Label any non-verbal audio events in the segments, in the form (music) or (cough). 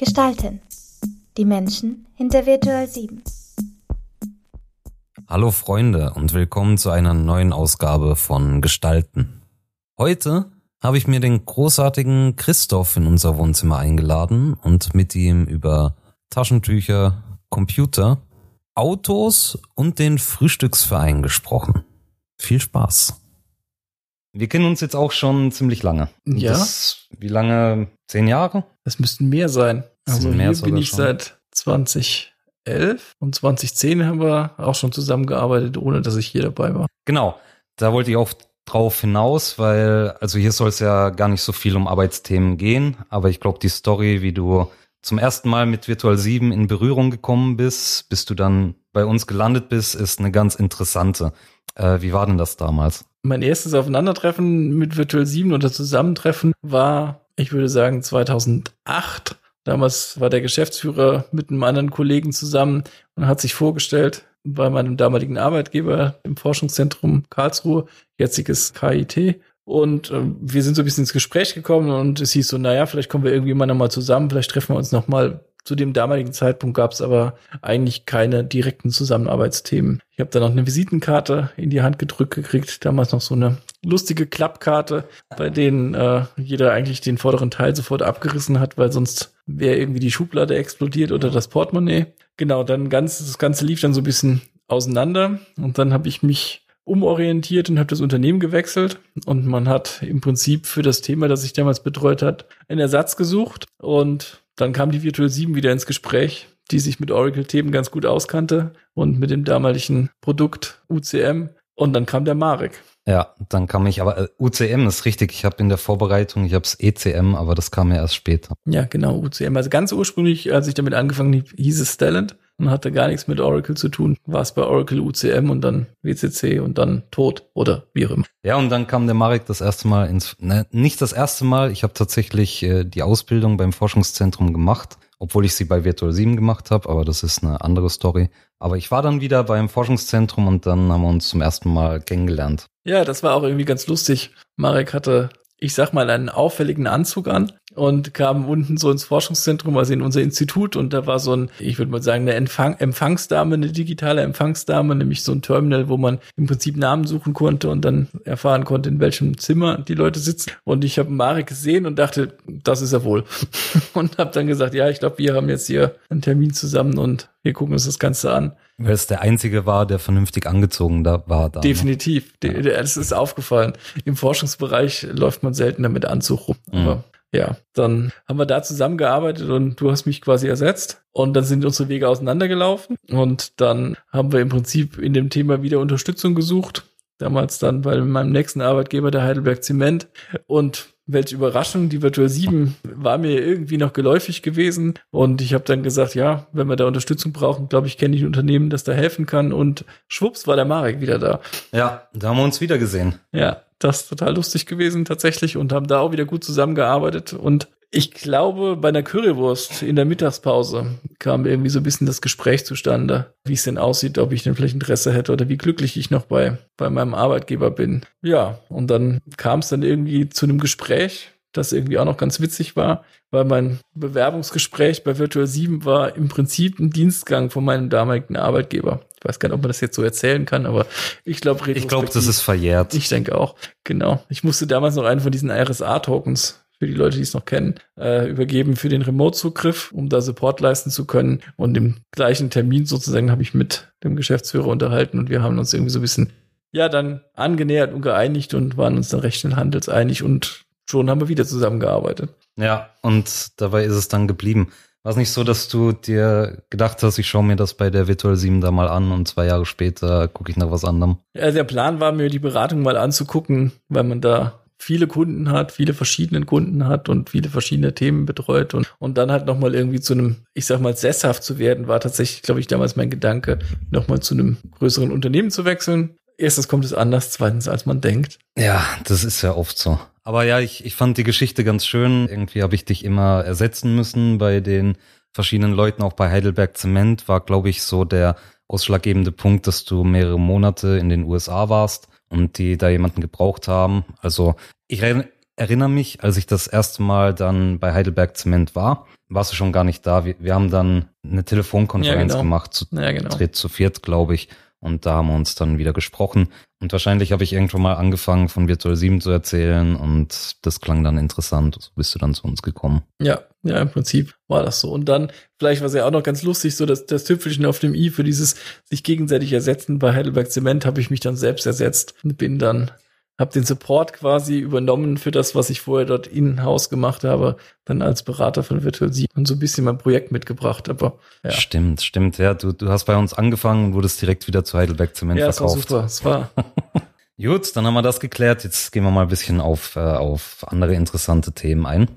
Gestalten. Die Menschen hinter Virtual 7. Hallo Freunde und willkommen zu einer neuen Ausgabe von Gestalten. Heute habe ich mir den großartigen Christoph in unser Wohnzimmer eingeladen und mit ihm über Taschentücher, Computer, Autos und den Frühstücksverein gesprochen. Viel Spaß. Wir kennen uns jetzt auch schon ziemlich lange. Ja. Das, wie lange? Zehn Jahre? Das müssten mehr sein. Also mehr hier bin ich schon. seit 2011 und 2010 haben wir auch schon zusammengearbeitet, ohne dass ich hier dabei war. Genau. Da wollte ich auch drauf hinaus, weil, also hier soll es ja gar nicht so viel um Arbeitsthemen gehen, aber ich glaube, die Story, wie du zum ersten Mal mit Virtual 7 in Berührung gekommen bist, bis du dann bei uns gelandet bist, ist eine ganz interessante. Äh, wie war denn das damals? Mein erstes Aufeinandertreffen mit Virtual 7 oder Zusammentreffen war, ich würde sagen, 2008. Damals war der Geschäftsführer mit einem anderen Kollegen zusammen und hat sich vorgestellt bei meinem damaligen Arbeitgeber im Forschungszentrum Karlsruhe, jetziges KIT. Und äh, wir sind so ein bisschen ins Gespräch gekommen und es hieß so, naja, vielleicht kommen wir irgendwie mal nochmal zusammen, vielleicht treffen wir uns nochmal. Zu dem damaligen Zeitpunkt gab es aber eigentlich keine direkten Zusammenarbeitsthemen. Ich habe dann noch eine Visitenkarte in die Hand gedrückt gekriegt, damals noch so eine lustige Klappkarte, bei denen äh, jeder eigentlich den vorderen Teil sofort abgerissen hat, weil sonst wäre irgendwie die Schublade explodiert oder das Portemonnaie. Genau, dann ganz, das Ganze lief dann so ein bisschen auseinander und dann habe ich mich umorientiert und habe das Unternehmen gewechselt und man hat im Prinzip für das Thema, das ich damals betreut hat, einen Ersatz gesucht und dann kam die Virtual 7 wieder ins Gespräch, die sich mit Oracle-Themen ganz gut auskannte und mit dem damaligen Produkt UCM und dann kam der Marek. Ja, dann kam ich, aber äh, UCM ist richtig. Ich habe in der Vorbereitung, ich habe es ECM, aber das kam ja erst später. Ja, genau, UCM. Also ganz ursprünglich, als ich damit angefangen habe, hieß es Stellent und hatte gar nichts mit Oracle zu tun. War es bei Oracle UCM und dann WCC und dann tot oder wie auch immer. Ja, und dann kam der Marek das erste Mal ins, ne, nicht das erste Mal, ich habe tatsächlich äh, die Ausbildung beim Forschungszentrum gemacht, obwohl ich sie bei Virtual 7 gemacht habe, aber das ist eine andere Story. Aber ich war dann wieder beim Forschungszentrum und dann haben wir uns zum ersten Mal kennengelernt. Ja, das war auch irgendwie ganz lustig. Marek hatte, ich sag mal, einen auffälligen Anzug an und kam unten so ins Forschungszentrum, also in unser Institut und da war so ein, ich würde mal sagen, eine Empfang Empfangsdame, eine digitale Empfangsdame, nämlich so ein Terminal, wo man im Prinzip Namen suchen konnte und dann erfahren konnte, in welchem Zimmer die Leute sitzen. Und ich habe Marek gesehen und dachte, das ist er wohl. (laughs) und habe dann gesagt, ja, ich glaube, wir haben jetzt hier einen Termin zusammen und wir gucken uns das Ganze an. Weil es der einzige war, der vernünftig angezogen da war. Da, ne? Definitiv. De- de- Das ist aufgefallen. Im Forschungsbereich läuft man seltener mit Anzug rum. Mhm. Aber ja, dann haben wir da zusammengearbeitet und du hast mich quasi ersetzt. Und dann sind unsere Wege auseinandergelaufen. Und dann haben wir im Prinzip in dem Thema wieder Unterstützung gesucht. Damals dann bei meinem nächsten Arbeitgeber, der Heidelberg Zement. Und welche Überraschung, die Virtual 7 war mir irgendwie noch geläufig gewesen. Und ich habe dann gesagt, ja, wenn wir da Unterstützung brauchen, glaube ich, kenne ich ein Unternehmen, das da helfen kann. Und schwupps war der Marek wieder da. Ja, da haben wir uns wieder gesehen. Ja, das total lustig gewesen tatsächlich und haben da auch wieder gut zusammengearbeitet. Und ich glaube, bei einer Currywurst in der Mittagspause kam irgendwie so ein bisschen das Gespräch zustande, wie es denn aussieht, ob ich denn vielleicht Interesse hätte oder wie glücklich ich noch bei, bei meinem Arbeitgeber bin. Ja, und dann kam es dann irgendwie zu einem Gespräch, das irgendwie auch noch ganz witzig war, weil mein Bewerbungsgespräch bei Virtual 7 war im Prinzip ein Dienstgang von meinem damaligen Arbeitgeber. Ich weiß gar nicht, ob man das jetzt so erzählen kann, aber ich glaube, Ich glaube, das ist verjährt. ich denke auch, genau. Ich musste damals noch einen von diesen RSA-Tokens für die Leute, die es noch kennen, äh, übergeben für den Remote-Zugriff, um da Support leisten zu können. Und im gleichen Termin sozusagen habe ich mit dem Geschäftsführer unterhalten und wir haben uns irgendwie so ein bisschen, ja, dann angenähert und geeinigt und waren uns dann recht schnell handelseinig und schon haben wir wieder zusammengearbeitet. Ja, und dabei ist es dann geblieben. War es nicht so, dass du dir gedacht hast, ich schaue mir das bei der Virtual 7 da mal an und zwei Jahre später gucke ich nach was anderem? Also der Plan war mir, die Beratung mal anzugucken, weil man da viele Kunden hat, viele verschiedene Kunden hat und viele verschiedene Themen betreut und, und dann halt nochmal irgendwie zu einem, ich sag mal, sesshaft zu werden, war tatsächlich, glaube ich, damals mein Gedanke, nochmal zu einem größeren Unternehmen zu wechseln. Erstens kommt es anders, zweitens als man denkt. Ja, das ist ja oft so. Aber ja, ich, ich fand die Geschichte ganz schön. Irgendwie habe ich dich immer ersetzen müssen bei den verschiedenen Leuten, auch bei Heidelberg Zement war, glaube ich, so der ausschlaggebende Punkt, dass du mehrere Monate in den USA warst und die da jemanden gebraucht haben. Also ich erinnere mich, als ich das erste Mal dann bei Heidelberg Zement war, warst du schon gar nicht da. Wir, wir haben dann eine Telefonkonferenz Ja, genau. gemacht, zu Ja, genau. dritt, zu viert, glaube ich. Und da haben wir uns dann wieder gesprochen. Und wahrscheinlich habe ich irgendwann mal angefangen, von Virtual 7 zu erzählen und das klang dann interessant. So bist du dann zu uns gekommen. Ja, ja, im Prinzip war das so. Und dann, vielleicht war es ja auch noch ganz lustig, so dass das Tüpfelchen auf dem i für dieses sich gegenseitig ersetzen bei Heidelberg Zement habe ich mich dann selbst ersetzt und bin dann, habe den Support quasi übernommen für das, was ich vorher dort in-house gemacht habe, dann als Berater von Virtual 7 und so ein bisschen mein Projekt mitgebracht. Aber ja, Stimmt, stimmt. Ja, du, du hast bei uns angefangen und wurdest direkt wieder zu Heidelberg Zement ja es war verkauft. super. Es war, (laughs) Gut, dann haben wir das geklärt. Jetzt gehen wir mal ein bisschen auf, äh, auf andere interessante Themen ein.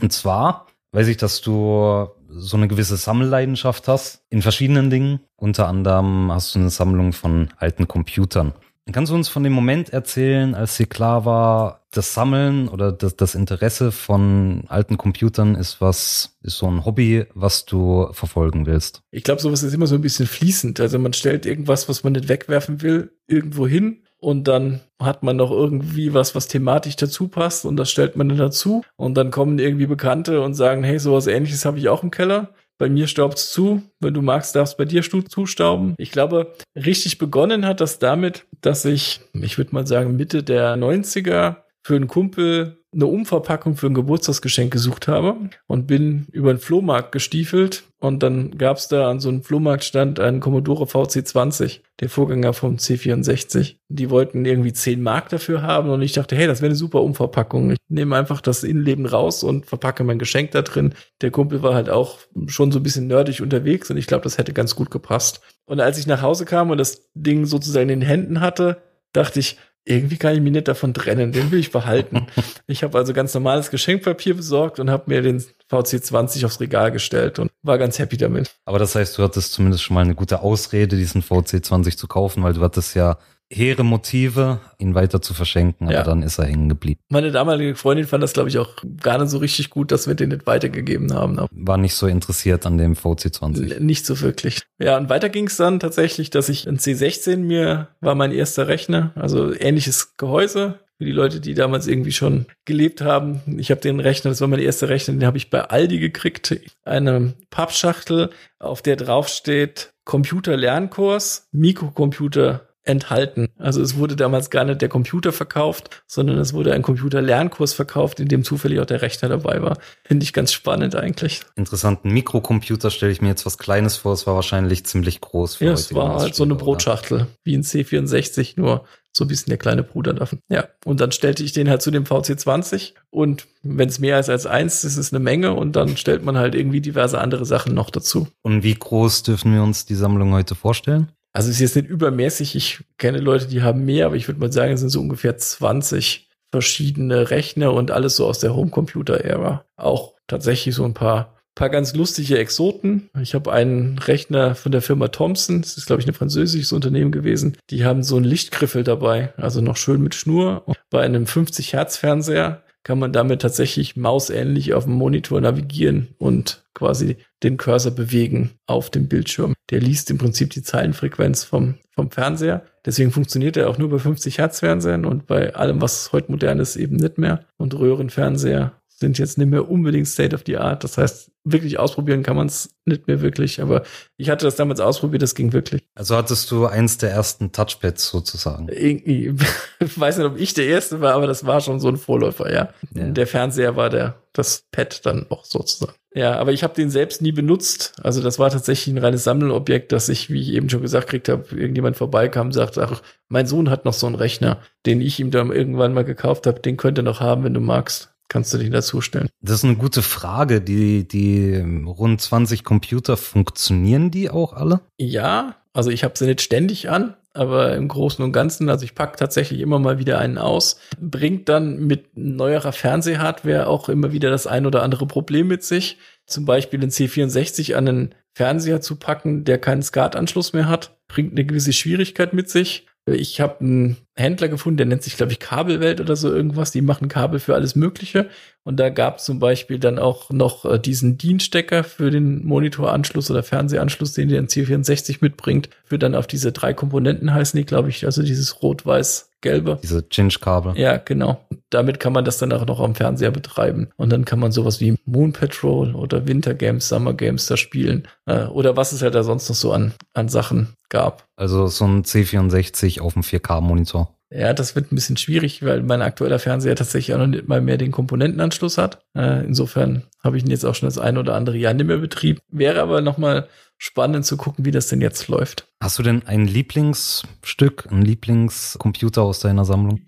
Und zwar weiß ich, dass du so eine gewisse Sammelleidenschaft hast in verschiedenen Dingen. Unter anderem hast du eine Sammlung von alten Computern. Kannst du uns von dem Moment erzählen, als dir klar war, das Sammeln oder das, das Interesse von alten Computern ist was, ist so ein Hobby, was du verfolgen willst? ich glaube, sowas ist immer so ein bisschen fließend. Also man stellt irgendwas, was man nicht wegwerfen will, irgendwo hin und dann hat man noch irgendwie was, was thematisch dazu passt und das stellt man dann dazu und dann kommen irgendwie Bekannte und sagen, hey, sowas ähnliches habe ich auch im Keller. Bei mir staubt's zu. Wenn du magst, darfst bei dir zustauben. Ich glaube, richtig begonnen hat das damit, dass ich, ich würde mal sagen, Mitte der 90er für einen Kumpel eine Umverpackung für ein Geburtstagsgeschenk gesucht habe und bin über den Flohmarkt gestiefelt und dann gab's da an so einem Flohmarktstand einen Commodore VC20, der Vorgänger vom C64. Die wollten irgendwie 10 Mark dafür haben und ich dachte, hey, das wäre eine super Umverpackung. Ich nehme einfach das Innenleben raus und verpacke mein Geschenk da drin. Der Kumpel war halt auch schon so ein bisschen nerdig unterwegs und ich glaube, das hätte ganz gut gepasst. Und als ich nach Hause kam und das Ding sozusagen in den Händen hatte, dachte ich, irgendwie kann ich mich nicht davon trennen, den will ich behalten. (laughs) ich habe also ganz normales Geschenkpapier besorgt und habe mir den VC20 aufs Regal gestellt und war ganz happy damit. Aber das heißt, du hattest zumindest schon mal eine gute Ausrede, diesen VC20 zu kaufen, weil du hattest ja hehre Motive, ihn weiter zu verschenken, aber Ja. dann ist er hängen geblieben. Meine damalige Freundin fand das, glaube ich, auch gar nicht so richtig gut, dass wir den nicht weitergegeben haben. Aber War nicht so interessiert an dem VC20. Nicht so wirklich. Ja, und weiter ging es dann tatsächlich, dass ich ein C16 mir war mein erster Rechner, also ähnliches Gehäuse. Für die Leute, die damals irgendwie schon gelebt haben. Ich habe den Rechner, das war mein erster Rechner, den habe ich bei Aldi gekriegt. Eine Pappschachtel, auf der drauf steht Computer-Lernkurs, Mikrocomputer enthalten. Also es wurde damals gar nicht der Computer verkauft, sondern es wurde ein Computer-Lernkurs verkauft, in dem zufällig auch der Rechner dabei war. Finde ich ganz spannend eigentlich. Interessanten Mikrocomputer stelle ich mir jetzt was Kleines vor. Es war wahrscheinlich ziemlich groß. Für Ja, es war halt so eine Maßstäbe, oder? Brotschachtel, wie ein C64, nur so ein bisschen der kleine Bruder davon. Ja, und dann stellte ich den halt zu dem VC20 und wenn es mehr ist als eins, ist es eine Menge und dann stellt man halt irgendwie diverse andere Sachen noch dazu. Und wie groß dürfen wir uns die Sammlung heute vorstellen? Also es ist jetzt nicht übermäßig, ich kenne Leute, die haben mehr, aber ich würde mal sagen, es sind so ungefähr 20 verschiedene Rechner und alles so aus der Homecomputer-Ära. Auch tatsächlich so ein paar paar ganz lustige Exoten. Ich habe einen Rechner von der Firma Thomson, das ist glaube ich ein französisches Unternehmen gewesen. Die haben so einen Lichtgriffel dabei, also noch schön mit Schnur. Und bei einem 50 Hertz Fernseher kann man damit tatsächlich mausähnlich auf dem Monitor navigieren und quasi den Cursor bewegen auf dem Bildschirm. Der liest im Prinzip die Zeilenfrequenz vom, vom Fernseher. Deswegen funktioniert er auch nur bei 50 Hertz Fernsehern und bei allem, was heute modern ist, eben nicht mehr. Und Röhrenfernseher sind jetzt nicht mehr unbedingt State of the Art. Das heißt, wirklich ausprobieren kann man es nicht mehr wirklich. Aber ich hatte das damals ausprobiert, das ging wirklich. Also hattest du eins der ersten Touchpads sozusagen. Irgendwie, ich (laughs) weiß nicht, ob ich der Erste war, aber das war schon so ein Vorläufer, ja. Ja. Der Fernseher war der, das Pad dann auch sozusagen. Ja, aber ich habe den selbst nie benutzt. Also das war tatsächlich ein reines Sammelobjekt, dass ich, wie ich eben schon gesagt kriegt habe, irgendjemand vorbeikam und sagt, ach, mein Sohn hat noch so einen Rechner, den ich ihm dann irgendwann mal gekauft habe, den könnte er noch haben, wenn du magst. Kannst du den dazustellen? Das ist eine gute Frage. Die, die rund 20 Computer, funktionieren die auch alle? Ja, also ich habe sie nicht ständig an, aber im Großen und Ganzen, also ich pack tatsächlich immer mal wieder einen aus, bringt dann mit neuerer Fernsehhardware auch immer wieder das ein oder andere Problem mit sich. Zum Beispiel den C64 an einen Fernseher zu packen, der keinen SCART-Anschluss mehr hat, bringt eine gewisse Schwierigkeit mit sich. Ich habe einen Händler gefunden, der nennt sich, glaube ich, Kabelwelt oder so irgendwas. Die machen Kabel für alles Mögliche. Und da gab zum Beispiel dann auch noch äh, diesen DIN-Stecker für den Monitoranschluss oder Fernsehanschluss, den der C64 mitbringt. Für dann auf diese drei Komponenten heißen die, glaube ich, also dieses Rot, Weiß, gelbe. Diese Ginge-Kabel. Ja, genau. Damit kann man das dann auch noch am Fernseher betreiben. Und dann kann man sowas wie Moon Patrol oder Winter Games, Summer Games da spielen. Äh, oder was es halt da sonst noch so an, an Sachen gab. Also so ein C64 auf dem 4K-Monitor. Ja, das wird ein bisschen schwierig, weil mein aktueller Fernseher tatsächlich auch noch nicht mal mehr den Komponentenanschluss hat. Äh, insofern habe ich ihn jetzt auch schon das ein oder andere Jahr nicht mehr betrieben. Wäre aber nochmal spannend zu gucken, wie das denn jetzt läuft. Hast du denn ein Lieblingsstück, ein Lieblingscomputer aus deiner Sammlung?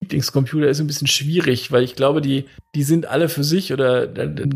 Lieblingscomputer ist ein bisschen schwierig, weil ich glaube, die, die sind alle für sich oder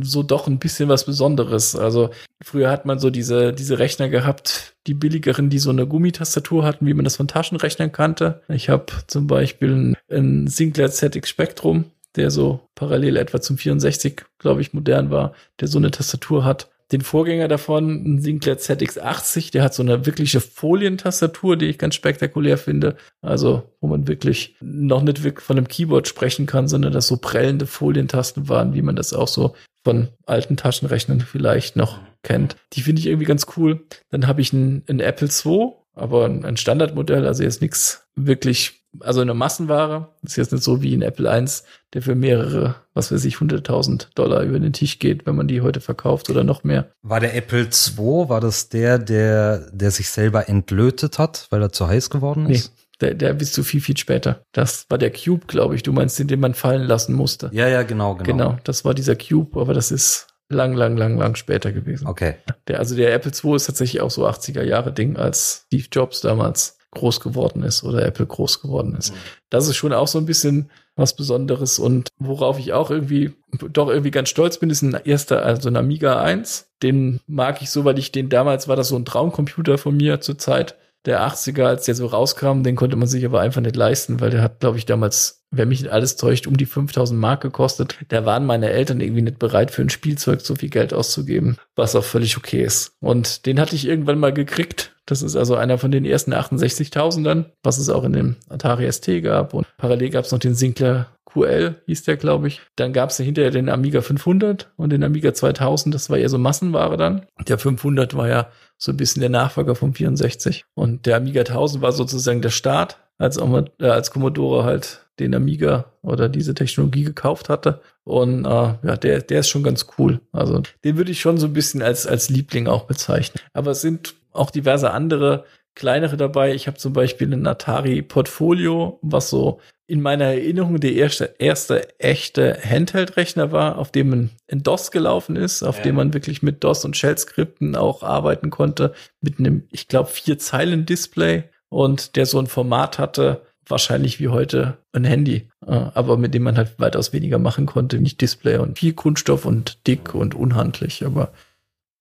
so doch ein bisschen was Besonderes. Also früher hat man so diese, diese Rechner gehabt, die billigeren, die so eine Gummitastatur hatten, wie man das von Taschenrechnern kannte. Ich habe zum Beispiel einen Sinclair ZX Spectrum, der so parallel etwa zum 64, glaube ich, modern war, der so eine Tastatur hat den Vorgänger davon, ein Sinclair ZX80, der hat so eine wirkliche Folientastatur, die ich ganz spektakulär finde. Also, wo man wirklich noch nicht wirklich von einem Keyboard sprechen kann, sondern dass so prellende Folientasten waren, wie man das auch so von alten Taschenrechnern vielleicht noch kennt. Die finde ich irgendwie ganz cool. Dann habe ich ein, ein Apple II, aber ein Standardmodell, also jetzt nichts wirklich also eine Massenware. Das ist jetzt nicht so wie ein Apple I, der für mehrere, was weiß ich, 100.000 Dollar über den Tisch geht, wenn man die heute verkauft oder noch mehr. War der Apple II, war das der, der, der sich selber entlötet hat, weil er zu heiß geworden ist? Nee. Der, der bist du viel, viel später. Das war der Cube, glaube ich. Du meinst den, den man fallen lassen musste. Ja, ja, genau, genau. Genau, das war dieser Cube, aber das ist lang, lang, lang, lang später gewesen. Okay. Der, also der Apple II ist tatsächlich auch so 80er Jahre Ding, als Steve Jobs damals groß geworden ist oder Apple groß geworden ist. Mhm. Das ist schon auch so ein bisschen was Besonderes und worauf ich auch irgendwie doch irgendwie ganz stolz bin, ist ein erster, also ein Amiga 1. Den mag ich so, weil ich den damals war das so ein Traumcomputer von mir zur Zeit der 80er, als der so rauskam, den konnte man sich aber einfach nicht leisten, weil der hat, glaube ich, damals, wer mich alles täuscht, um die 5000 Mark gekostet. Da waren meine Eltern irgendwie nicht bereit, für ein Spielzeug so viel Geld auszugeben, was auch völlig okay ist. Und den hatte ich irgendwann mal gekriegt. Das ist also einer von den ersten 68.000ern, was es auch in dem Atari ST gab. Und parallel gab es noch den Sinclair QL, hieß der, glaube ich. Dann gab es hinterher den Amiga 500 und den Amiga 2000. Das war eher so Massenware dann. Der 500 war ja so ein bisschen der Nachfolger vom 64. Und der Amiga 1000 war sozusagen der Start, als, äh, als Commodore halt den Amiga oder diese Technologie gekauft hatte. Und äh, ja, der, der ist schon ganz cool. Also den würde ich schon so ein bisschen als, als Liebling auch bezeichnen. Aber es sind auch diverse andere kleinere dabei. Ich habe zum Beispiel ein Atari Portfolio, was so in meiner Erinnerung der erste, erste echte Handheld-Rechner war, auf dem ein, DOS gelaufen ist, auf ja. dem man wirklich mit DOS und Shell-Skripten auch arbeiten konnte, mit einem, ich glaube, vier Zeilen-Display und der so ein Format hatte, wahrscheinlich wie heute ein Handy, äh, aber mit dem man halt weitaus weniger machen konnte, nicht Display und viel Kunststoff und dick und unhandlich, aber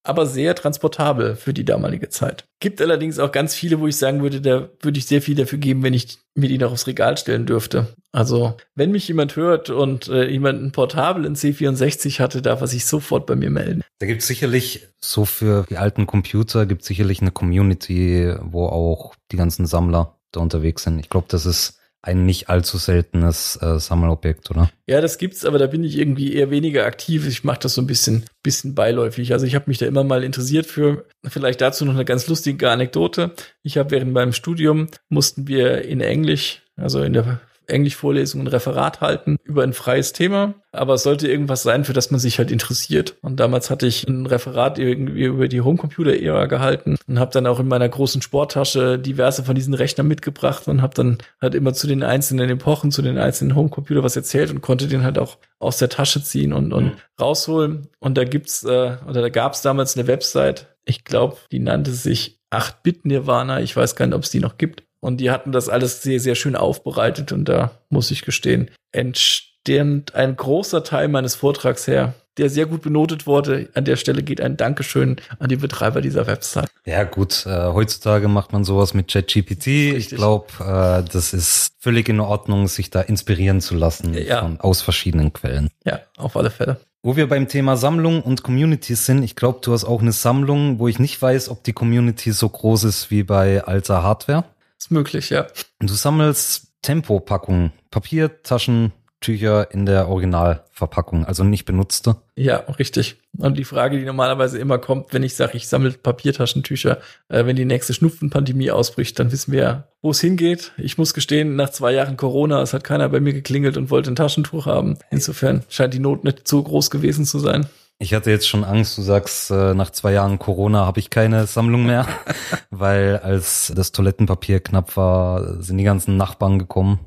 aber sehr transportabel für die damalige Zeit. Gibt allerdings auch ganz viele, wo ich sagen würde, da würde ich sehr viel dafür geben, wenn ich mir die noch aufs Regal stellen dürfte. Also, wenn mich jemand hört und äh, jemand ein Portabel in C64 hatte, darf er sich sofort bei mir melden. Da gibt es sicherlich, so für die alten Computer, gibt es sicherlich eine Community, wo auch die ganzen Sammler da unterwegs sind. Ich glaube, das ist ein nicht allzu seltenes äh, Sammelobjekt, oder? Ja, das gibt's, aber da bin ich irgendwie eher weniger aktiv. Ich mache das so ein bisschen, bisschen beiläufig. Also ich habe mich da immer mal interessiert für. Vielleicht dazu noch eine ganz lustige Anekdote. Ich habe während meinem Studium mussten wir in Englisch, also in der Englischvorlesung ein Referat halten über ein freies Thema, aber es sollte irgendwas sein, für das man sich halt interessiert. Und damals hatte ich ein Referat irgendwie über die Homecomputer-Ära gehalten und habe dann auch in meiner großen Sporttasche diverse von diesen Rechnern mitgebracht und habe dann halt immer zu den einzelnen Epochen, zu den einzelnen Homecomputer was erzählt und konnte den halt auch aus der Tasche ziehen und, und rausholen. Und da gibt's äh, oder da gab's damals eine Website, ich glaube, die nannte sich 8-Bit-Nirvana. Ich weiß gar nicht, ob es die noch gibt. Und die hatten das alles sehr, sehr schön aufbereitet. Und da muss ich gestehen, entsteht ein großer Teil meines Vortrags her, der sehr gut benotet wurde. An der Stelle geht ein Dankeschön an die Betreiber dieser Website. Ja, gut. Äh, heutzutage macht man sowas mit ChatGPT. Ich glaube, äh, das ist völlig in Ordnung, sich da inspirieren zu lassen ja. von, aus verschiedenen Quellen. Ja, auf alle Fälle. Wo wir beim Thema Sammlung und Communities sind, ich glaube, du hast auch eine Sammlung, wo ich nicht weiß, ob die Community so groß ist wie bei alter Hardware. Ist möglich, ja. Du sammelst Tempopackungen, Papiertaschen, Taschentücher in der Originalverpackung, also nicht benutzte. Ja, richtig. Und die Frage, die normalerweise immer kommt, wenn ich sage, ich sammle Papiertaschentücher, äh, wenn die nächste Schnupfenpandemie ausbricht, dann wissen wir ja, wo es hingeht. Ich muss gestehen, nach zwei Jahren Corona, es hat keiner bei mir geklingelt und wollte ein Taschentuch haben. Insofern scheint die Not nicht so groß gewesen zu sein. Ich hatte jetzt schon Angst, du sagst, äh, nach zwei Jahren Corona habe ich keine Sammlung mehr, (laughs) weil als das Toilettenpapier knapp war, sind die ganzen Nachbarn gekommen.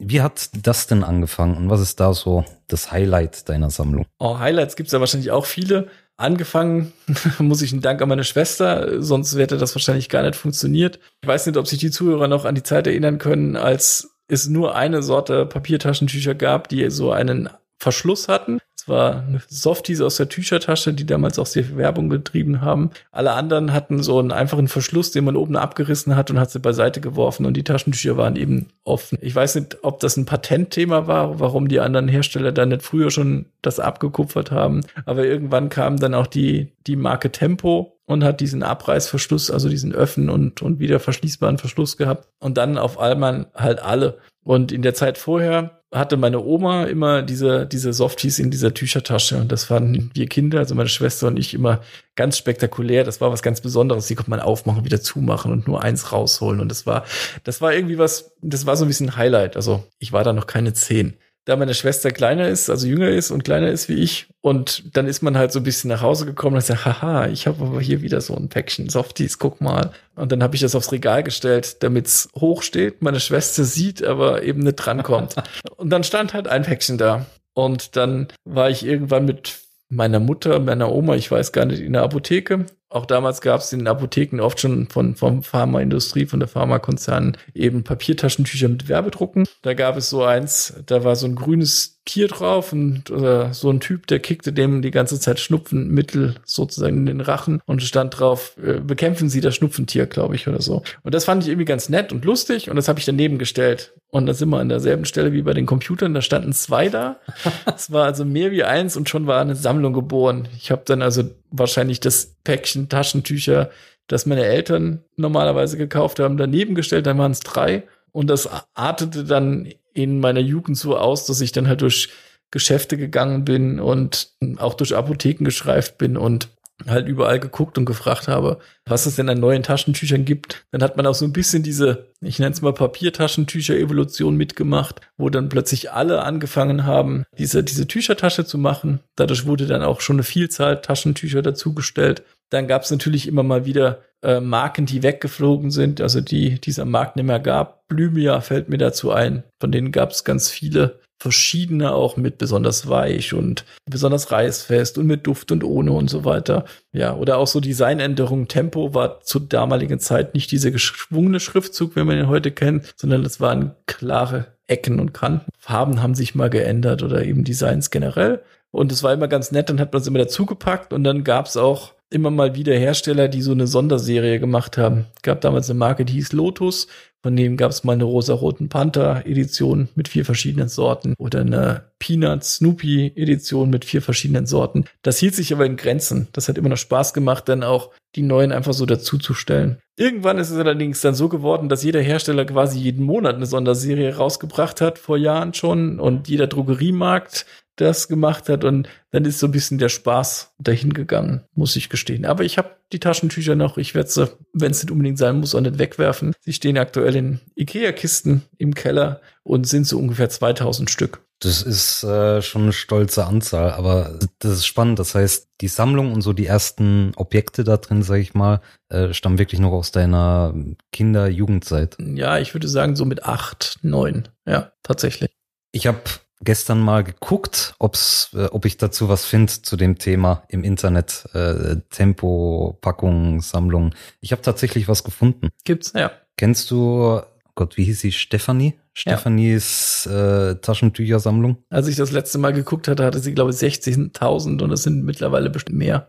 Wie hat das denn angefangen und was ist da so das Highlight deiner Sammlung? Oh, Highlights gibt's ja wahrscheinlich auch viele. Angefangen (laughs) muss ich einen Dank an meine Schwester, sonst hätte das wahrscheinlich gar nicht funktioniert. Ich weiß nicht, ob sich die Zuhörer noch an die Zeit erinnern können, als es nur eine Sorte Papiertaschentücher gab, die so einen Verschluss hatten war eine Softies aus der Tüchertasche, die damals auch sehr Werbung getrieben haben. Alle anderen hatten so einen einfachen Verschluss, den man oben abgerissen hat und hat sie beiseite geworfen und die Taschentücher waren eben offen. Ich weiß nicht, ob das ein Patentthema war, warum die anderen Hersteller dann nicht früher schon das abgekupfert haben. Aber irgendwann kam dann auch die, die Marke Tempo und hat diesen Abreißverschluss, also diesen Öffnen und, und wieder verschließbaren Verschluss gehabt. Und dann auf einmal halt alle. Und in der Zeit vorher hatte meine Oma immer diese, diese Softies in dieser Tüchertasche und das fanden wir Kinder, also meine Schwester und ich immer ganz spektakulär. Das war was ganz Besonderes. Die konnte man aufmachen, wieder zumachen und nur eins rausholen und das war, das war irgendwie was, das war so ein bisschen Highlight. Also ich war da noch keine zehn da meine Schwester kleiner ist, also jünger ist und kleiner ist wie ich. Und dann ist man halt so ein bisschen nach Hause gekommen und sagt, haha, ich habe aber hier wieder so ein Päckchen Softies, guck mal. Und dann habe ich das aufs Regal gestellt, damit's hoch steht, meine Schwester sieht, aber eben nicht drankommt. (laughs) und dann stand halt ein Päckchen da. Und dann war ich irgendwann mit meiner Mutter, meiner Oma, ich weiß gar nicht, in der Apotheke. Auch damals gab es in den Apotheken oft schon von vom Pharmaindustrie, von der Pharmakonzern eben Papiertaschentücher mit Werbedrucken. Da gab es so eins, da war so ein grünes Tier drauf und oder so ein Typ, der kickte dem die ganze Zeit Schnupfenmittel sozusagen in den Rachen und stand drauf, äh, bekämpfen Sie das Schnupfentier, glaube ich, oder so. Und das fand ich irgendwie ganz nett und lustig und das habe ich daneben gestellt. Und da sind wir an derselben Stelle wie bei den Computern, da standen zwei da. (laughs) Es war also mehr wie eins und schon war eine Sammlung geboren. Ich habe dann also wahrscheinlich das Päckchen Taschentücher, das meine Eltern normalerweise gekauft haben, daneben gestellt, dann waren es drei. Und das artete dann in meiner Jugend so aus, dass ich dann halt durch Geschäfte gegangen bin und auch durch Apotheken geschreift bin und halt überall geguckt und gefragt habe, was es denn an neuen Taschentüchern gibt. Dann hat man auch so ein bisschen diese, ich nenne es mal Papiertaschentücher-Evolution mitgemacht, wo dann plötzlich alle angefangen haben, diese, diese Tüchertasche zu machen. Dadurch wurde dann auch schon eine Vielzahl Taschentücher dazugestellt. Dann gab es natürlich immer mal wieder äh, Marken, die weggeflogen sind, also die dieser Markt nicht mehr gab. Blümia fällt mir dazu ein. Von denen gab es ganz viele verschiedene auch mit besonders weich und besonders reißfest und mit Duft und ohne und so weiter. Ja, oder auch so Designänderungen. Tempo war zur damaligen Zeit nicht dieser geschwungene Schriftzug, wie man ihn heute kennt, sondern es waren klare Ecken und Kanten. Farben haben sich mal geändert oder eben Designs generell. Und es war immer ganz nett, dann hat man es immer dazugepackt und dann gab es auch immer mal wieder Hersteller, die so eine Sonderserie gemacht haben. Gab damals eine Marke, die hieß Lotus. Von dem gab es mal eine rosa-roten Panther-Edition mit vier verschiedenen Sorten oder eine Peanut Snoopy-Edition mit vier verschiedenen Sorten. Das hielt sich aber in Grenzen. Das hat immer noch Spaß gemacht, dann auch die neuen einfach so dazuzustellen. Irgendwann ist es allerdings dann so geworden, dass jeder Hersteller quasi jeden Monat eine Sonderserie rausgebracht hat, vor Jahren schon. Und jeder Drogeriemarkt das gemacht hat und dann ist so ein bisschen der Spaß dahin gegangen, muss ich gestehen. Aber ich habe die Taschentücher noch. Ich werde sie, wenn es nicht unbedingt sein muss, auch nicht wegwerfen. Sie stehen aktuell in Ikea-Kisten im Keller und sind so ungefähr 2000 Stück. Das ist äh, schon eine stolze Anzahl, aber das ist spannend. Das heißt, die Sammlung und so die ersten Objekte da drin, sag ich mal, äh, stammen wirklich noch aus deiner Kinder-Jugendzeit. Ja, ich würde sagen so mit acht, neun. Ja, tatsächlich. Ich habe gestern mal geguckt, ob's, äh, ob ich dazu was finde zu dem Thema im Internet. Äh, Tempo, Packung, Sammlung. Ich habe tatsächlich was gefunden. Gibt's, ja. Kennst du, Gott, wie hieß sie? Stefanie? Stephanies äh, Taschentüchersammlung? Als ich das letzte Mal geguckt hatte, hatte sie, glaube ich, 60.000 und es sind mittlerweile bestimmt mehr.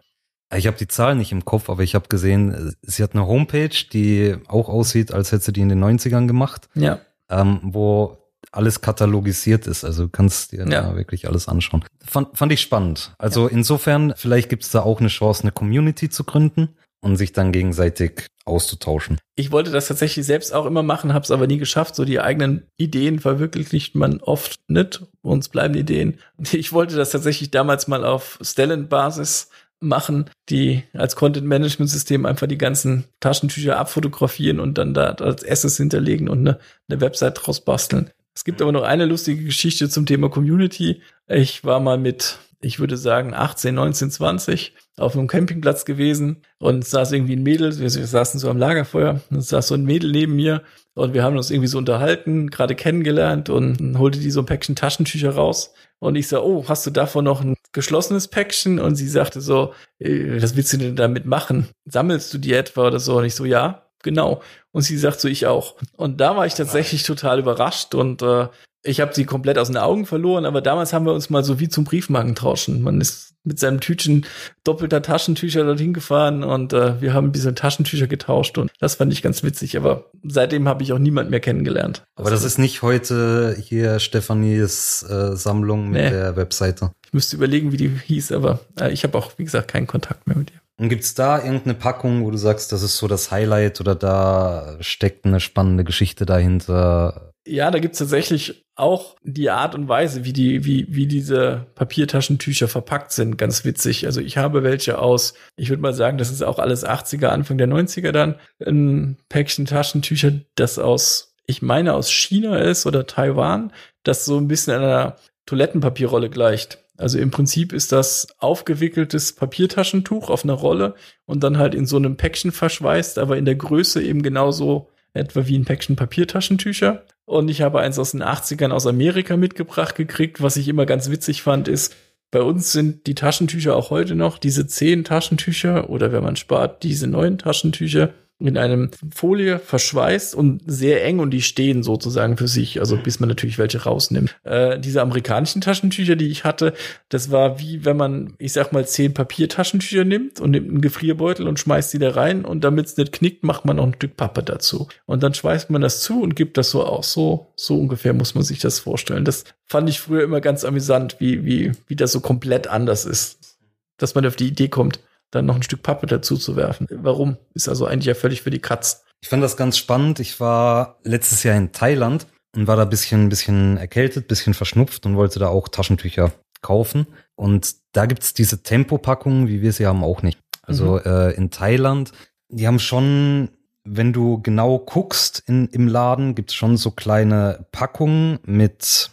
Ich habe die Zahlen nicht im Kopf, aber ich habe gesehen, sie hat eine Homepage, die auch aussieht, als hätte sie die in den 90ern gemacht. Ja. Ähm, wo alles katalogisiert ist. Also du kannst dir ja. da wirklich alles anschauen. Fand, fand ich spannend. Also ja. insofern, vielleicht gibt es da auch eine Chance, eine Community zu gründen und sich dann gegenseitig auszutauschen. Ich wollte das tatsächlich selbst auch immer machen, habe es aber nie geschafft. So die eigenen Ideen verwirklicht man oft nicht. Uns bleiben Ideen. Ich wollte das tatsächlich damals mal auf Stellent-Basis machen, die als Content-Management-System einfach die ganzen Taschentücher abfotografieren und dann da als Assets hinterlegen und eine, eine Website draus basteln. Es gibt aber noch eine lustige Geschichte zum Thema Community. Ich war mal mit, ich würde sagen, 18, 19, 20 auf einem Campingplatz gewesen und saß irgendwie ein Mädel, wir saßen so am Lagerfeuer und saß so ein Mädel neben mir und wir haben uns irgendwie so unterhalten, gerade kennengelernt und holte die so ein Päckchen Taschentücher raus und ich so, oh, hast du davon noch ein geschlossenes Päckchen? Und sie sagte so, äh, was willst du denn damit machen? Sammelst du die etwa oder so? Und ich so, ja, genau. Und sie sagt so, ich auch. Und da war ich tatsächlich total überrascht und äh, ich habe sie komplett aus den Augen verloren, aber damals haben wir uns mal so wie zum Briefmarken tauschen. Man ist mit seinem Tütchen doppelter Taschentücher dorthin gefahren und äh, wir haben diese Taschentücher getauscht und das fand ich ganz witzig, aber seitdem habe ich auch niemand mehr kennengelernt. Aber das ist nicht heute hier Stephanies äh, Sammlung mit nee. der Webseite. Ich müsste überlegen, wie die hieß, aber äh, ich habe auch, wie gesagt, keinen Kontakt mehr mit ihr. Und gibt's da irgendeine Packung, wo du sagst, das ist so das Highlight oder da steckt eine spannende Geschichte dahinter? Ja, da gibt's tatsächlich auch die Art und Weise, wie die, wie, wie diese Papiertaschentücher verpackt sind, ganz witzig. Also ich habe welche aus, ich würde mal sagen, das ist auch alles 80er, Anfang der 90er dann, ein Päckchen Taschentücher, das aus, ich meine, aus China ist oder Taiwan, das so ein bisschen einer Toilettenpapierrolle gleicht. Also im Prinzip ist das aufgewickeltes Papiertaschentuch auf einer Rolle und dann halt in so einem Päckchen verschweißt, aber in der Größe eben genauso etwa wie ein Päckchen Papiertaschentücher. Und ich habe eins aus den 80ern aus Amerika mitgebracht gekriegt. Was ich immer ganz witzig fand, ist, bei uns sind die Taschentücher auch heute noch diese zehn Taschentücher oder wenn man spart, diese neun Taschentücher in einem Folie verschweißt und sehr eng und die stehen sozusagen für sich, also bis man natürlich welche rausnimmt. Äh, diese amerikanischen Taschentücher, die ich hatte, das war wie wenn man, ich sag mal, zehn Papiertaschentücher nimmt und nimmt einen Gefrierbeutel und schmeißt die da rein und damit es nicht knickt, macht man noch ein Stück Pappe dazu. Und dann schweißt man das zu und gibt das so aus. So, so ungefähr muss man sich das vorstellen. Das fand ich früher immer ganz amüsant, wie, wie, wie das so komplett anders ist. Dass man auf die Idee kommt, dann noch ein Stück Pappe dazu zu werfen. Warum? Ist also eigentlich ja völlig für die Katz. Ich fand das ganz spannend. Ich war letztes Jahr in Thailand und war da bisschen, bisschen erkältet, bisschen verschnupft und wollte da auch Taschentücher kaufen. Und da gibt's diese Tempopackungen, wie wir sie haben, auch nicht. Also mhm. äh, in Thailand, die haben schon, wenn du genau guckst in, im Laden, gibt's schon so kleine Packungen mit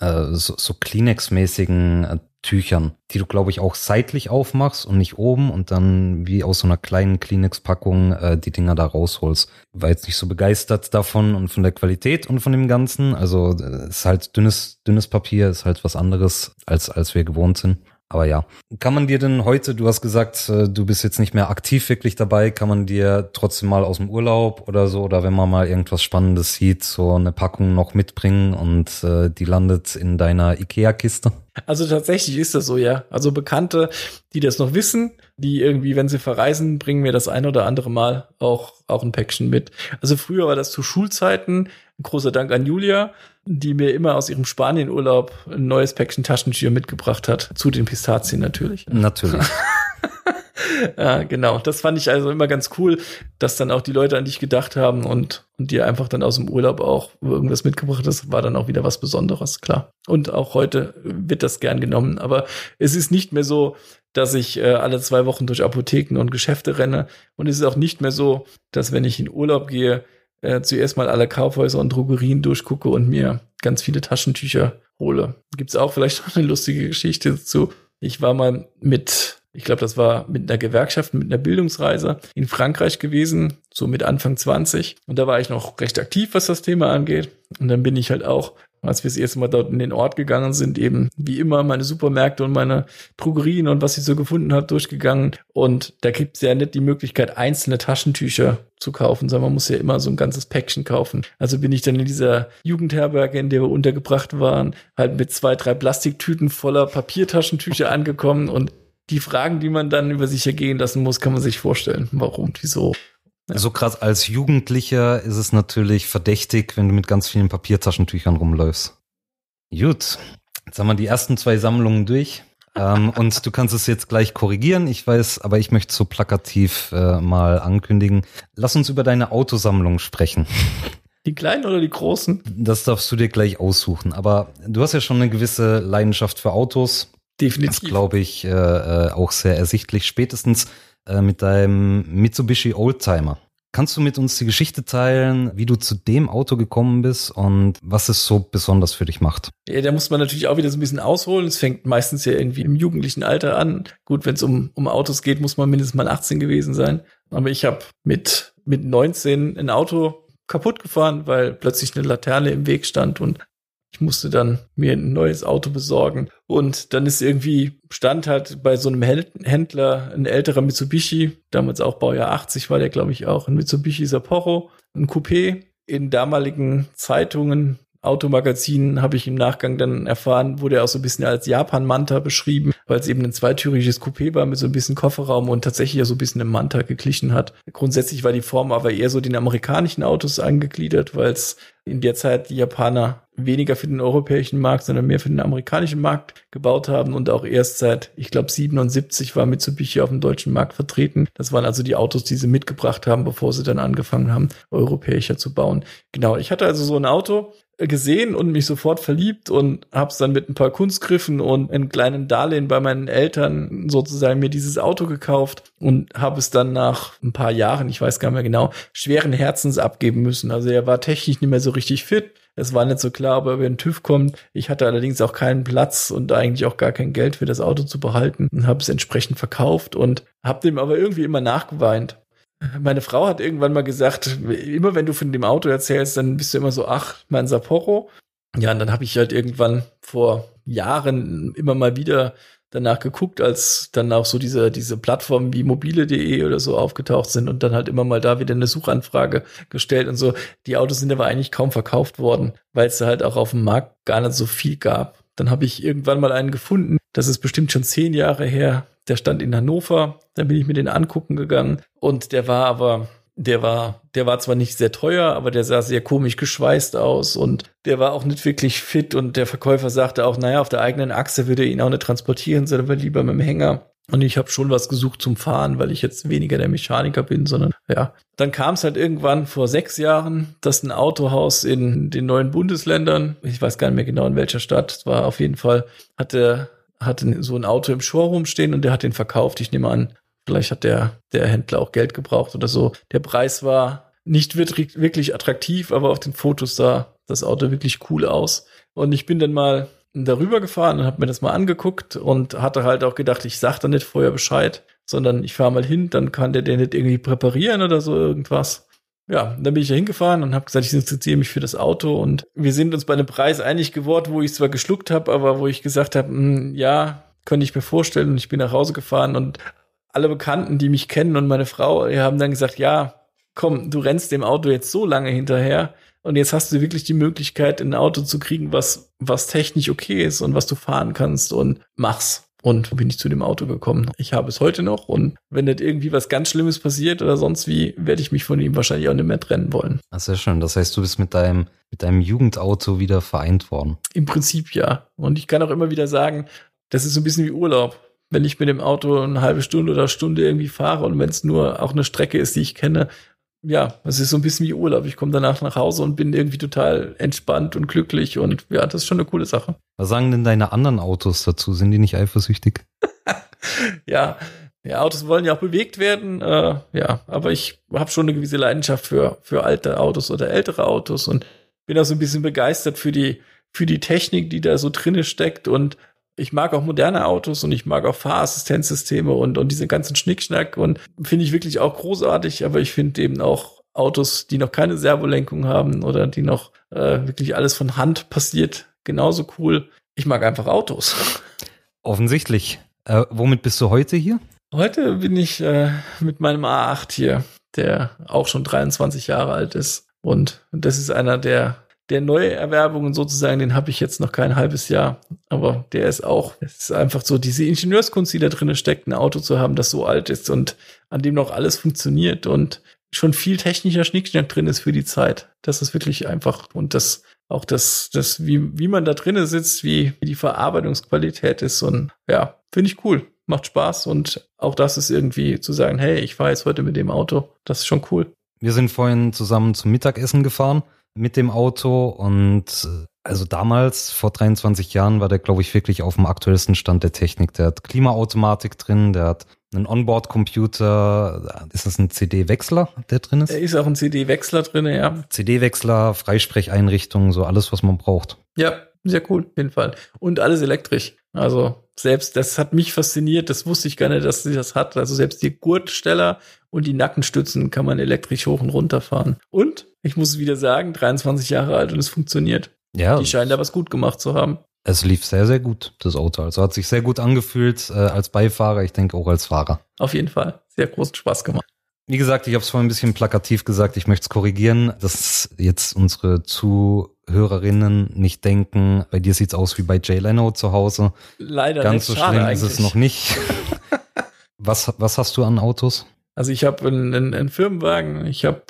äh, so, so Kleenex-mäßigen äh, Tüchern, die du, glaube ich, auch seitlich aufmachst und nicht oben und dann wie aus so einer kleinen Kleenex-Packung äh, die Dinger da rausholst. War jetzt nicht so begeistert davon und von der Qualität und von dem Ganzen. Also äh, ist halt dünnes, dünnes Papier, ist halt was anderes, als, als wir gewohnt sind. Aber ja, kann man dir denn heute, du hast gesagt, äh, du bist jetzt nicht mehr aktiv wirklich dabei, kann man dir trotzdem mal aus dem Urlaub oder so, oder wenn man mal irgendwas Spannendes sieht, so eine Packung noch mitbringen und äh, die landet in deiner Ikea-Kiste? Also tatsächlich ist das so, ja. Also Bekannte, die das noch wissen, die irgendwie, wenn sie verreisen, bringen mir das ein oder andere Mal auch, auch ein Päckchen mit. Also früher war das zu Schulzeiten. Ein großer Dank an Julia die mir immer aus ihrem Spanienurlaub ein neues Päckchen Taschentücher mitgebracht hat. Zu den Pistazien natürlich. Natürlich. (laughs) ja, genau. Das fand ich also immer ganz cool, dass dann auch die Leute an dich gedacht haben und, und dir einfach dann aus dem Urlaub auch irgendwas mitgebracht hast, war dann auch wieder was Besonderes, klar. Und auch heute wird das gern genommen. Aber es ist nicht mehr so, dass ich äh, alle zwei Wochen durch Apotheken und Geschäfte renne. Und es ist auch nicht mehr so, dass wenn ich in Urlaub gehe, äh, zuerst mal alle Kaufhäuser und Drogerien durchgucke und mir ganz viele Taschentücher hole. Gibt's auch vielleicht noch eine lustige Geschichte dazu. Ich war mal mit, ich glaube, das war mit einer Gewerkschaft, mit einer Bildungsreise in Frankreich gewesen, so mit Anfang 20. Und da war ich noch recht aktiv, was das Thema angeht. Und dann bin ich halt auch als wir das erste Mal dort in den Ort gegangen sind, eben wie immer meine Supermärkte und meine Drogerien und was ich so gefunden habe, durchgegangen. Und da gibt es ja nicht die Möglichkeit, einzelne Taschentücher zu kaufen, sondern man muss ja immer so ein ganzes Päckchen kaufen. Also bin ich dann in dieser Jugendherberge, in der wir untergebracht waren, halt mit zwei, drei Plastiktüten voller Papiertaschentücher angekommen und die Fragen, die man dann über sich ergehen lassen muss, kann man sich vorstellen. Warum, wieso? So krass als Jugendlicher ist es natürlich verdächtig, wenn du mit ganz vielen Papiertaschentüchern rumläufst. Gut, jetzt haben wir die ersten zwei Sammlungen durch. ähm, (laughs) und du kannst es jetzt gleich korrigieren. Ich weiß, aber ich möchte so plakativ äh, mal ankündigen. Lass uns über deine Autosammlung sprechen. Die kleinen oder die großen? Das darfst du dir gleich aussuchen. Aber du hast ja schon eine gewisse Leidenschaft für Autos. Definitiv. Das glaube ich äh, äh, auch sehr ersichtlich. Spätestens äh, mit deinem Mitsubishi Oldtimer. Kannst du mit uns die Geschichte teilen, wie du zu dem Auto gekommen bist und was es so besonders für dich macht? Ja, da muss man natürlich auch wieder so ein bisschen ausholen. Es fängt meistens ja irgendwie im jugendlichen Alter an. Gut, wenn es um, um Autos geht, muss man mindestens mal 18 gewesen sein. Aber ich habe mit, mit 19 ein Auto kaputt gefahren, weil plötzlich eine Laterne im Weg stand und ich musste dann mir ein neues Auto besorgen. Und dann ist irgendwie, stand halt bei so einem Händler ein älterer Mitsubishi, damals auch Baujahr 80 war der, glaube ich, auch, ein Mitsubishi Sapporo, ein Coupé. In damaligen Zeitungen Automagazinen habe ich im Nachgang dann erfahren, wurde er auch so ein bisschen als Japan-Manta beschrieben, weil es eben ein zweitüriges Coupé war mit so ein bisschen Kofferraum und tatsächlich ja so ein bisschen im Manta geglichen hat. Grundsätzlich war die Form aber eher so den amerikanischen Autos angegliedert, weil es in der Zeit die Japaner weniger für den europäischen Markt, sondern mehr für den amerikanischen Markt gebaut haben und auch erst seit, ich glaube, 77 war Mitsubishi auf dem deutschen Markt vertreten. Das waren also die Autos, die sie mitgebracht haben, bevor sie dann angefangen haben, europäischer zu bauen. Genau, ich hatte also so ein Auto, gesehen und mich sofort verliebt und hab's dann mit ein paar Kunstgriffen und einem kleinen Darlehen bei meinen Eltern sozusagen mir dieses Auto gekauft und habe es dann nach ein paar Jahren, ich weiß gar nicht mehr genau, schweren Herzens abgeben müssen. Also er war technisch nicht mehr so richtig fit. Es war nicht so klar, ob er über den TÜV kommt. Ich hatte allerdings auch keinen Platz und eigentlich auch gar kein Geld für das Auto zu behalten und habe es entsprechend verkauft und habe dem aber irgendwie immer nachgeweint. Meine Frau hat irgendwann mal gesagt, immer wenn du von dem Auto erzählst, dann bist du immer so, ach, mein Sapporo. Ja, und dann habe ich halt irgendwann vor Jahren immer mal wieder danach geguckt, als dann auch so diese, diese Plattformen wie mobile.de oder so aufgetaucht sind und dann halt immer mal da wieder eine Suchanfrage gestellt und so. Die Autos sind aber eigentlich kaum verkauft worden, weil es da halt auch auf dem Markt gar nicht so viel gab. Dann habe ich irgendwann mal einen gefunden, das ist bestimmt schon zehn Jahre her, der stand in Hannover, da bin ich mir den angucken gegangen und der war aber, der war, der war zwar nicht sehr teuer, aber der sah sehr komisch geschweißt aus und der war auch nicht wirklich fit und der Verkäufer sagte auch, naja, auf der eigenen Achse würde er ihn auch nicht transportieren, sondern lieber mit dem Hänger. Und ich habe schon was gesucht zum Fahren, weil ich jetzt weniger der Mechaniker bin, sondern ja. Dann kam es halt irgendwann vor sechs Jahren, dass ein Autohaus in den neuen Bundesländern, ich weiß gar nicht mehr genau in welcher Stadt, es war auf jeden Fall, hatte hatte so ein Auto im Showroom stehen und der hat den verkauft. Ich nehme an, vielleicht hat der, der Händler auch Geld gebraucht oder so. Der Preis war nicht wirklich attraktiv, aber auf den Fotos sah das Auto wirklich cool aus. Und ich bin dann mal darüber gefahren und habe mir das mal angeguckt und hatte halt auch gedacht, ich sag da nicht vorher Bescheid, sondern ich fahre mal hin, dann kann der den nicht irgendwie präparieren oder so irgendwas ja, dann bin ich da hingefahren und habe gesagt, ich interessiere mich für das Auto und wir sind uns bei einem Preis einig geworden, wo ich zwar geschluckt habe, aber wo ich gesagt habe, hm, ja, könnte ich mir vorstellen und ich bin nach Hause gefahren und alle Bekannten, die mich kennen und meine Frau, die haben dann gesagt, ja, komm, du rennst dem Auto jetzt so lange hinterher und jetzt hast du wirklich die Möglichkeit, ein Auto zu kriegen, was, was technisch okay ist und was du fahren kannst und mach's. Und bin ich zu dem Auto gekommen. Ich habe es heute noch und wenn nicht irgendwie was ganz Schlimmes passiert oder sonst wie, werde ich mich von ihm wahrscheinlich auch nicht mehr trennen wollen. Ist ja schön. Das heißt, du bist mit deinem, mit deinem Jugendauto wieder vereint worden. Im Prinzip ja. Und ich kann auch immer wieder sagen, das ist so ein bisschen wie Urlaub. Wenn ich mit dem Auto eine halbe Stunde oder Stunde irgendwie fahre und wenn es nur auch eine Strecke ist, die ich kenne, ja, es ist so ein bisschen wie Urlaub. Ich komme danach nach Hause und bin irgendwie total entspannt und glücklich und ja, das ist schon eine coole Sache. Was sagen denn deine anderen Autos dazu? Sind die nicht eifersüchtig? (laughs) ja, ja, Autos wollen ja auch bewegt werden, äh, ja, aber ich habe schon eine gewisse Leidenschaft für, für alte Autos oder ältere Autos und bin auch so ein bisschen begeistert für die, für die Technik, die da so drinne steckt und ich mag auch moderne Autos und ich mag auch Fahrassistenzsysteme und, und diese ganzen Schnickschnack und finde ich wirklich auch großartig, aber ich finde eben auch Autos, die noch keine Servolenkung haben oder die noch äh, wirklich alles von Hand passiert, genauso cool. Ich mag einfach Autos. Offensichtlich. Äh, womit bist du heute hier? Heute bin ich äh, mit meinem A8 hier, der auch schon 23 Jahre alt ist. Und das ist einer der der Neuerwerbungen sozusagen, den habe ich jetzt noch kein halbes Jahr, aber der ist auch, es ist einfach so diese Ingenieurskunst, die da drin steckt, ein Auto zu haben, das so alt ist und an dem noch alles funktioniert und schon viel technischer Schnickschnack drin ist für die Zeit. Das ist wirklich einfach und das auch das, das, wie, wie man da drinnen sitzt, wie, wie die Verarbeitungsqualität ist. Und ja, finde ich cool. Macht Spaß. Und auch das ist irgendwie zu sagen, hey, ich fahre jetzt heute mit dem Auto. Das ist schon cool. Wir sind vorhin zusammen zum Mittagessen gefahren mit dem Auto und äh, also damals, vor 23 Jahren, war der, glaube ich, wirklich auf dem aktuellsten Stand der Technik. Der hat Klimaautomatik drin, der hat einen Onboard-Computer. Ist das ein CD-Wechsler, der drin ist? Er ist auch ein CD-Wechsler drin, ja. CD-Wechsler, Freisprecheinrichtungen, so alles, was man braucht. Ja, sehr cool, auf jeden Fall. Und alles elektrisch. Also selbst, das hat mich fasziniert, das wusste ich gar nicht, dass sie das hat. Also selbst die Gurtsteller und die Nackenstützen kann man elektrisch hoch und runter fahren. Und, ich muss wieder sagen, 23 Jahre alt und es funktioniert. Ja. Die scheinen da was gut gemacht zu haben. Es lief sehr, sehr gut, das Auto. Also hat sich sehr gut angefühlt äh, als Beifahrer, ich denke auch als Fahrer. Auf jeden Fall. Sehr großen Spaß gemacht. Wie gesagt, ich habe es vorhin ein bisschen plakativ gesagt, ich möchte es korrigieren, dass jetzt unsere Zuhörerinnen nicht denken, bei dir sieht's aus wie bei Jay Leno zu Hause. Leider Ganz nicht. so schlimm ist es noch nicht. (laughs) was, was hast du an Autos? Also ich habe einen, einen, einen Firmenwagen, ich habe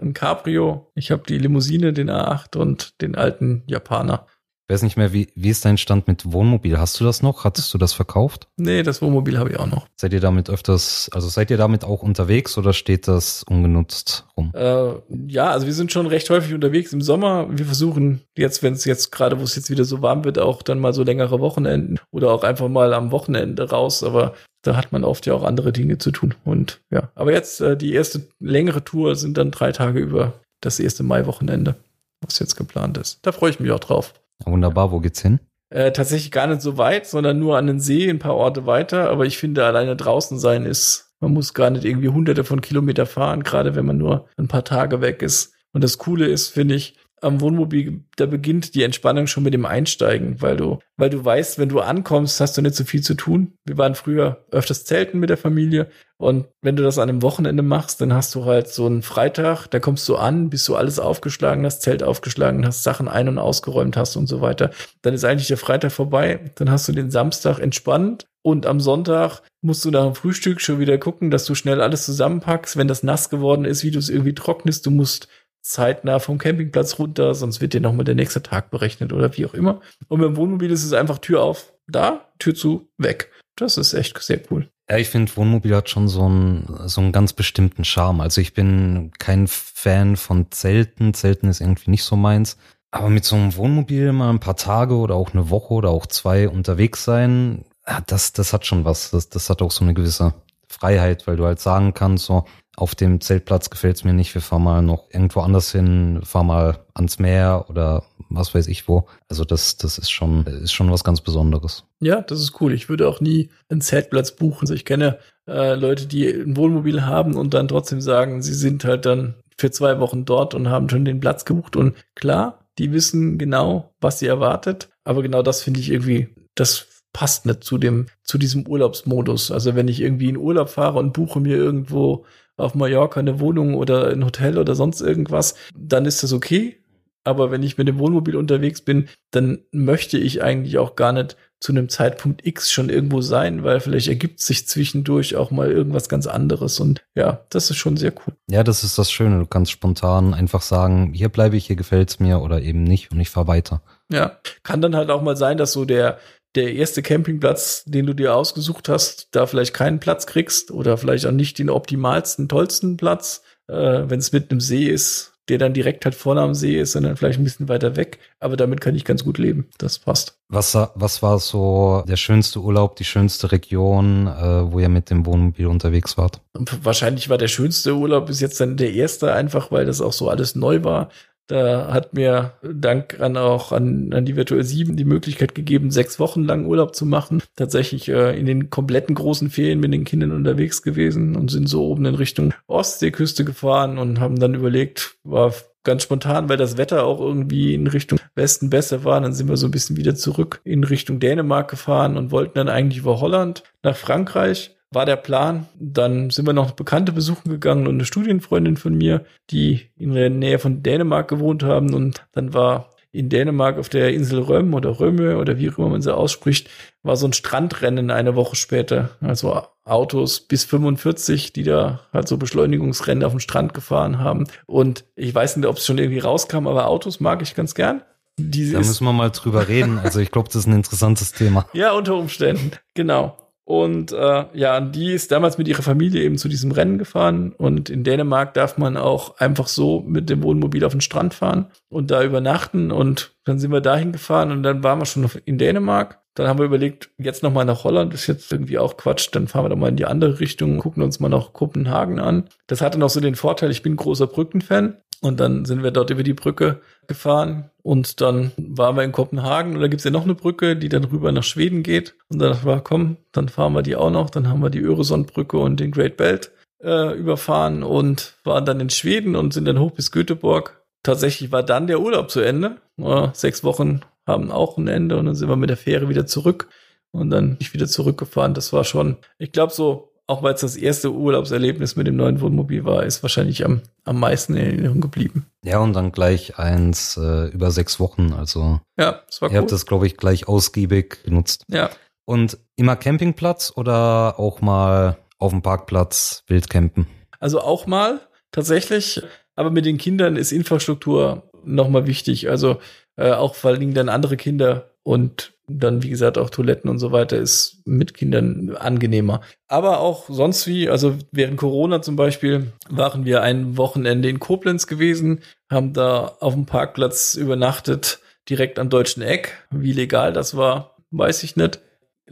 äh, ein Cabrio, ich habe die Limousine, den A8 und den alten Japaner. Ich weiß nicht mehr, wie, wie ist dein Stand mit Wohnmobil? Hast du das noch? Hattest du das verkauft? Nee, das Wohnmobil habe ich auch noch. Seid ihr damit öfters, also seid ihr damit auch unterwegs oder steht das ungenutzt rum? Äh, ja, also wir sind schon recht häufig unterwegs im Sommer. Wir versuchen jetzt, wenn es jetzt gerade, wo es jetzt wieder so warm wird, auch dann mal so längere Wochenenden oder auch einfach mal am Wochenende raus. Aber da hat man oft ja auch andere Dinge zu tun. Und ja, aber jetzt äh, die erste längere Tour sind dann drei Tage über das erste Mai-Wochenende, was jetzt geplant ist. Da freue ich mich auch drauf. Wunderbar, wo geht's hin? Äh, tatsächlich gar nicht so weit, sondern nur an den See, ein paar Orte weiter. Aber ich finde, alleine draußen sein ist, man muss gar nicht irgendwie hunderte von Kilometer fahren, gerade wenn man nur ein paar Tage weg ist. Und das Coole ist, finde ich, am Wohnmobil, da beginnt die Entspannung schon mit dem Einsteigen, weil du, weil du weißt, wenn du ankommst, hast du nicht so viel zu tun. Wir waren früher öfters zelten mit der Familie und wenn du das an einem Wochenende machst, dann hast du halt so einen Freitag, da kommst du an, bis du alles aufgeschlagen hast, Zelt aufgeschlagen hast, Sachen ein- und ausgeräumt hast und so weiter. Dann ist eigentlich der Freitag vorbei, dann hast du den Samstag entspannt und am Sonntag musst du nach dem Frühstück schon wieder gucken, dass du schnell alles zusammenpackst, wenn das nass geworden ist, wie du es irgendwie trocknest. Du musst zeitnah vom Campingplatz runter, sonst wird dir nochmal der nächste Tag berechnet oder wie auch immer. Und beim Wohnmobil ist es einfach Tür auf, da, Tür zu, weg. Das ist echt sehr cool. Ja, ich finde, Wohnmobil hat schon so einen, so einen ganz bestimmten Charme. Also ich bin kein Fan von Zelten. Zelten ist irgendwie nicht so meins. Aber mit so einem Wohnmobil mal ein paar Tage oder auch eine Woche oder auch zwei unterwegs sein, das, das hat schon was. Das, das hat auch so eine gewisse Freiheit, weil du halt sagen kannst, so, auf dem Zeltplatz gefällt's mir nicht, wir fahren mal noch irgendwo anders hin, fahren mal ans Meer oder was weiß ich wo. Also das, das ist schon, ist schon was ganz Besonderes. Ja, das ist cool. Ich würde auch nie einen Zeltplatz buchen. Also ich kenne äh, Leute, die ein Wohnmobil haben und dann trotzdem sagen, sie sind halt dann für zwei Wochen dort und haben schon den Platz gebucht. Und klar, die wissen genau, was sie erwartet. Aber genau das finde ich irgendwie, das passt nicht zu dem, zu diesem Urlaubsmodus. Also wenn ich irgendwie in Urlaub fahre und buche mir irgendwo auf Mallorca eine Wohnung oder ein Hotel oder sonst irgendwas, dann ist das okay. Aber wenn ich mit dem Wohnmobil unterwegs bin, dann möchte ich eigentlich auch gar nicht zu einem Zeitpunkt X schon irgendwo sein, weil vielleicht ergibt sich zwischendurch auch mal irgendwas ganz anderes. Und ja, das ist schon sehr cool. Ja, das ist das Schöne. Du kannst spontan einfach sagen, hier bleibe ich, hier gefällt's mir oder eben nicht und ich fahr weiter. Ja, kann dann halt auch mal sein, dass so der der erste Campingplatz, den du dir ausgesucht hast, da vielleicht keinen Platz kriegst oder vielleicht auch nicht den optimalsten, tollsten Platz, äh, wenn es mit einem See ist, der dann direkt halt vorne am See ist, sondern vielleicht ein bisschen weiter weg. Aber damit kann ich ganz gut leben. Das passt. Was, was war so der schönste Urlaub, die schönste Region, äh, wo ihr mit dem Wohnmobil unterwegs wart? Wahrscheinlich war der schönste Urlaub bis jetzt dann der erste, einfach weil das auch so alles neu war. Da hat mir Dank an auch an, an die Virtual 7 die Möglichkeit gegeben, sechs Wochen lang Urlaub zu machen. Tatsächlich äh, in den kompletten großen Ferien mit den Kindern unterwegs gewesen und sind so oben in Richtung Ostseeküste gefahren und haben dann überlegt, war ganz spontan, weil das Wetter auch irgendwie in Richtung Westen besser war. Dann sind wir so ein bisschen wieder zurück in Richtung Dänemark gefahren und wollten dann eigentlich über Holland nach Frankreich war der Plan. Dann sind wir noch Bekannte besuchen gegangen und eine Studienfreundin von mir, die in der Nähe von Dänemark gewohnt haben. Und dann war in Dänemark auf der Insel Röm oder Röme oder wie auch immer man sie ausspricht, war so ein Strandrennen eine Woche später. Also Autos bis 45, die da halt so Beschleunigungsrennen auf dem Strand gefahren haben. Und ich weiß nicht, ob es schon irgendwie rauskam, aber Autos mag ich ganz gern. Die Da müssen wir mal drüber reden. Also ich glaube, das ist ein interessantes Thema. ja, unter Umständen, genau. Und äh, ja, die ist damals mit ihrer Familie eben zu diesem Rennen gefahren. Und in Dänemark darf man auch einfach so mit dem Wohnmobil auf den Strand fahren und da übernachten. Und dann sind wir dahin gefahren und dann waren wir schon in Dänemark. Dann haben wir überlegt, jetzt noch mal nach Holland, ist jetzt irgendwie auch Quatsch. Dann fahren wir doch mal in die andere Richtung, gucken uns mal noch Kopenhagen an. Das hatte noch so den Vorteil, ich bin großer Brückenfan. Und dann sind wir dort über die Brücke gefahren und dann waren wir in Kopenhagen und da gibt's ja noch eine Brücke, die dann rüber nach Schweden geht. Und dann war, komm, dann fahren wir die auch noch. Dann haben wir die Öresundbrücke und den Great Belt äh, überfahren und waren dann in Schweden und sind dann hoch bis Göteborg. Tatsächlich war dann der Urlaub zu Ende. Äh, sechs Wochen haben auch ein Ende und dann sind wir mit der Fähre wieder zurück und dann bin ich wieder zurückgefahren. Das war schon, ich glaube so, auch weil es das erste Urlaubserlebnis mit dem neuen Wohnmobil war, ist wahrscheinlich am, am meisten in Erinnerung geblieben. Ja, und dann gleich eins äh, über sechs Wochen. Also Ja, das war ihr cool. habt das, glaube ich, gleich ausgiebig genutzt. ja, Und immer Campingplatz oder auch mal auf dem Parkplatz wild campen? Also auch mal tatsächlich, aber mit den Kindern ist Infrastruktur nochmal wichtig. Also äh, auch vor allen Dingen dann andere Kinder und dann, wie gesagt, auch Toiletten und so weiter ist mit Kindern angenehmer. Aber auch sonst wie, also während Corona zum Beispiel, waren wir ein Wochenende in Koblenz gewesen, haben da auf dem Parkplatz übernachtet, direkt am deutschen Eck. Wie legal das war, weiß ich nicht.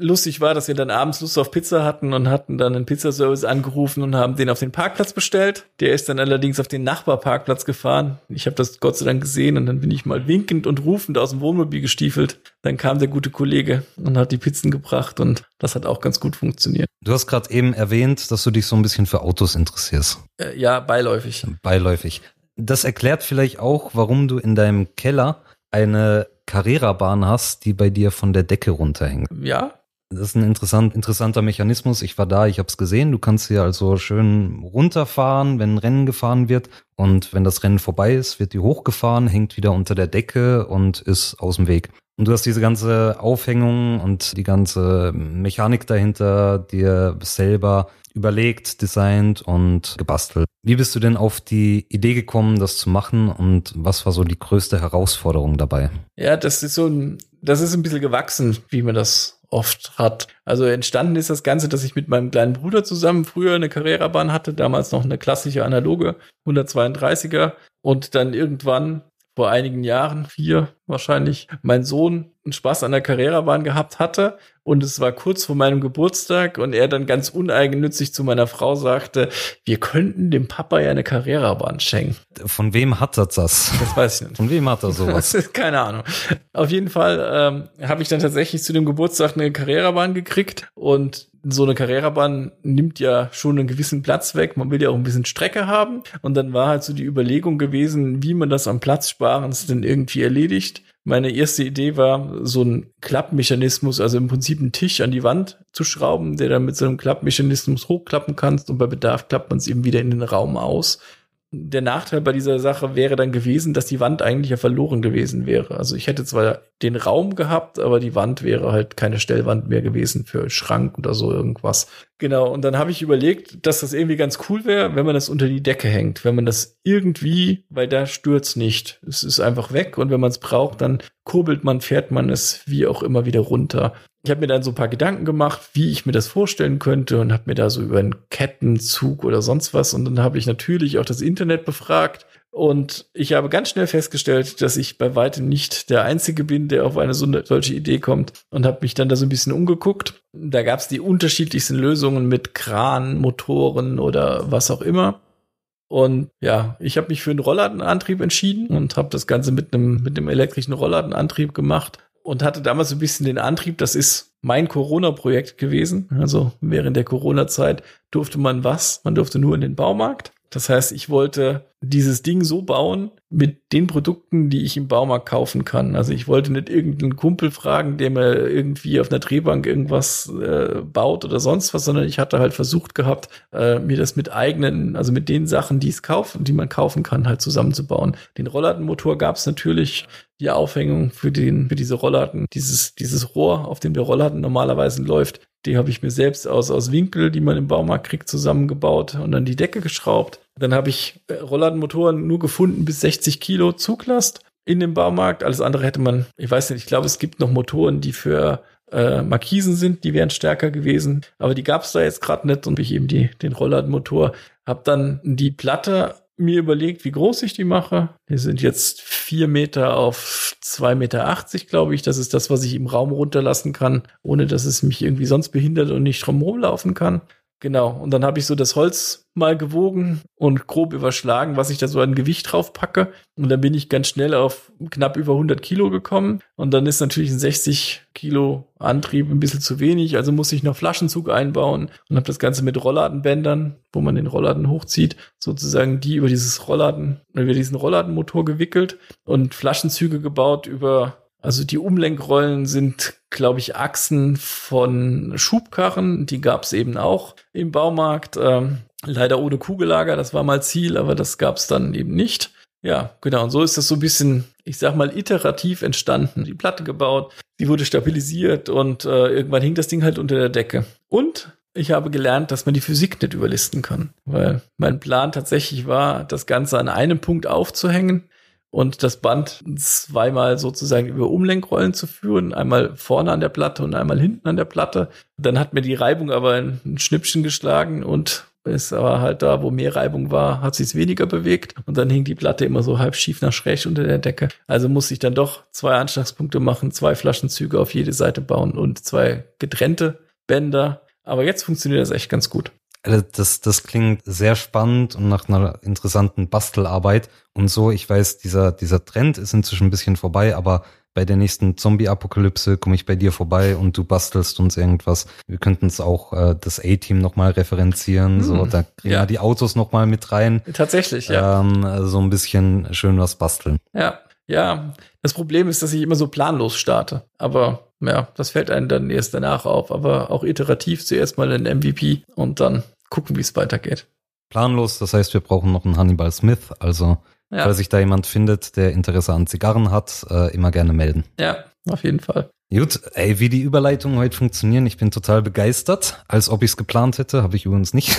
Lustig war, dass wir dann abends Lust auf Pizza hatten und hatten dann einen Pizzaservice angerufen und haben den auf den Parkplatz bestellt. Der ist dann allerdings auf den Nachbarparkplatz gefahren. Ich habe das Gott sei Dank gesehen und dann bin ich mal winkend und rufend aus dem Wohnmobil gestiefelt. Dann kam der gute Kollege und hat die Pizzen gebracht und das hat auch ganz gut funktioniert. Du hast gerade eben erwähnt, dass du dich so ein bisschen für Autos interessierst. Äh, ja, beiläufig. Beiläufig. Das erklärt vielleicht auch, warum du in deinem Keller eine Carrera-Bahn hast, die bei dir von der Decke runterhängt. Ja, Das ist ein interessant, interessanter Mechanismus. Ich war da, ich habe es gesehen. Du kannst hier also schön runterfahren, wenn ein Rennen gefahren wird. Und wenn das Rennen vorbei ist, wird die hochgefahren, hängt wieder unter der Decke und ist aus dem Weg. Und du hast diese ganze Aufhängung und die ganze Mechanik dahinter dir selber überlegt, designt und gebastelt. Wie bist du denn auf die Idee gekommen, das zu machen und was war so die größte Herausforderung dabei? Ja, das ist so ein, das ist ein bisschen gewachsen, wie man das oft hat. Also entstanden ist das Ganze, dass ich mit meinem kleinen Bruder zusammen früher eine Carrera-Bahn hatte, damals noch eine klassische analoge 132er und dann irgendwann vor einigen Jahren, vier wahrscheinlich, mein Sohn einen Spaß an der Carrera-Bahn gehabt hatte und es war kurz vor meinem Geburtstag und er dann ganz uneigennützig zu meiner Frau sagte, wir könnten dem Papa ja eine Carrera-Bahn schenken. Von wem hat er das? Das weiß ich nicht. Von wem hat er sowas? (laughs) Keine Ahnung. Auf jeden Fall ähm, habe ich dann tatsächlich zu dem Geburtstag eine Carrera-Bahn gekriegt und so eine Carrera-Bahn nimmt ja schon einen gewissen Platz weg. Man will ja auch ein bisschen Strecke haben. Und dann war halt so die Überlegung gewesen, wie man das am Platzsparendsten irgendwie erledigt. Meine erste Idee war, so ein Klappmechanismus, also im Prinzip einen Tisch an die Wand zu schrauben, der dann mit so einem Klappmechanismus hochklappen kannst und bei Bedarf klappt man es eben wieder in den Raum aus der Nachteil bei dieser Sache wäre dann gewesen, dass die Wand eigentlich ja verloren gewesen wäre. Also ich hätte zwar den Raum gehabt, aber die Wand wäre halt keine Stellwand mehr gewesen für Schrank oder so irgendwas. Genau, und dann habe ich überlegt, dass das irgendwie ganz cool wäre, wenn man das unter die Decke hängt, wenn man das irgendwie, weil da stürzt nicht. Es ist einfach weg und wenn man es braucht, dann kurbelt man, fährt man es wie auch immer wieder runter. Ich habe mir dann so ein paar Gedanken gemacht, wie ich mir das vorstellen könnte und habe mir da so über einen Kettenzug oder sonst was und dann habe ich natürlich auch das Internet befragt und ich habe ganz schnell festgestellt, dass ich bei weitem nicht der Einzige bin, der auf eine so eine, solche Idee kommt und habe mich dann da so ein bisschen umgeguckt. Da gab es die unterschiedlichsten Lösungen mit Kran, Motoren oder was auch immer. Und ja, ich habe mich für einen Rollladenantrieb entschieden und habe das Ganze mit einem mit einem elektrischen Rollladenantrieb gemacht und hatte damals so ein bisschen den Antrieb, das ist mein Corona-Projekt gewesen. Also während der Corona-Zeit durfte man was? Man durfte nur in den Baumarkt. Das heißt, ich wollte dieses Ding so bauen mit den Produkten, die ich im Baumarkt kaufen kann. Also ich wollte nicht irgendeinen Kumpel fragen, der mir irgendwie auf einer Drehbank irgendwas äh, baut oder sonst was, sondern ich hatte halt versucht gehabt, äh, mir das mit eigenen, also mit den Sachen, die es kaufen, die man kaufen kann, halt zusammenzubauen. Den Rollladenmotor gab es natürlich, die Aufhängung für den, für diese Rollladen, dieses, dieses Rohr, auf dem der Rollladen normalerweise läuft, die habe ich mir selbst aus, aus Winkel, die man im Baumarkt kriegt, zusammengebaut und dann die Decke geschraubt. Dann habe ich äh, Rollladenmotoren nur gefunden bis 60 Kilo Zuglast in dem Baumarkt. Alles andere hätte man, ich weiß nicht, ich glaube, es gibt noch Motoren, die für äh, Markisen sind, die wären stärker gewesen. Aber die gab es da jetzt gerade nicht und ich eben die, den Rollladenmotor. Hab dann die Platte mir überlegt, wie groß ich die mache. Die sind jetzt vier Meter auf zwei Meter, glaube ich. Das ist das, was ich im Raum runterlassen kann, ohne dass es mich irgendwie sonst behindert und nicht drum rumlaufen kann. Genau. Und dann habe ich so das Holz mal gewogen und grob überschlagen, was ich da so an Gewicht drauf packe. Und dann bin ich ganz schnell auf knapp über 100 Kilo gekommen. Und dann ist natürlich ein 60 Kilo Antrieb ein bisschen zu wenig. Also muss ich noch Flaschenzug einbauen und habe das Ganze mit Rollladenbändern, wo man den Rollladen hochzieht, sozusagen die über dieses Rollladen, über diesen Rollladenmotor gewickelt und Flaschenzüge gebaut über also die Umlenkrollen sind, glaube ich, Achsen von Schubkarren. Die gab es eben auch im Baumarkt. Ähm, leider ohne Kugellager, das war mal Ziel, aber das gab es dann eben nicht. Ja, genau. Und so ist das so ein bisschen, ich sag mal, iterativ entstanden. Die Platte gebaut, sie wurde stabilisiert und äh, irgendwann hing das Ding halt unter der Decke. Und ich habe gelernt, dass man die Physik nicht überlisten kann, weil mein Plan tatsächlich war, das Ganze an einem Punkt aufzuhängen und das Band zweimal sozusagen über Umlenkrollen zu führen, einmal vorne an der Platte und einmal hinten an der Platte. Dann hat mir die Reibung aber ein Schnippchen geschlagen und ist aber halt da, wo mehr Reibung war, hat sich es weniger bewegt und dann hing die Platte immer so halb schief nach schräg unter der Decke. Also muss ich dann doch zwei Anschlagspunkte machen, zwei Flaschenzüge auf jede Seite bauen und zwei getrennte Bänder. Aber jetzt funktioniert das echt ganz gut. Also das, das klingt sehr spannend und nach einer interessanten Bastelarbeit und so. Ich weiß, dieser, dieser Trend ist inzwischen ein bisschen vorbei, aber bei der nächsten Zombie-Apokalypse komme ich bei dir vorbei und du bastelst uns irgendwas. Wir könnten es auch äh, das A-Team nochmal referenzieren. Hm, so, da kriegen ja. wir die Autos nochmal mit rein. Tatsächlich, ja. Ähm, so ein bisschen schön was basteln. Ja, ja. Das Problem ist, dass ich immer so planlos starte. Aber ja, das fällt einem dann erst danach auf, aber auch iterativ zuerst mal ein MVP und dann gucken, wie es weitergeht. Planlos, das heißt, wir brauchen noch einen Hannibal Smith, also ja. falls sich da jemand findet, der Interesse an Zigarren hat, äh, immer gerne melden. Ja, auf jeden Fall. Gut, ey, wie die Überleitungen heute funktionieren, ich bin total begeistert, als ob ich es geplant hätte, habe ich übrigens nicht.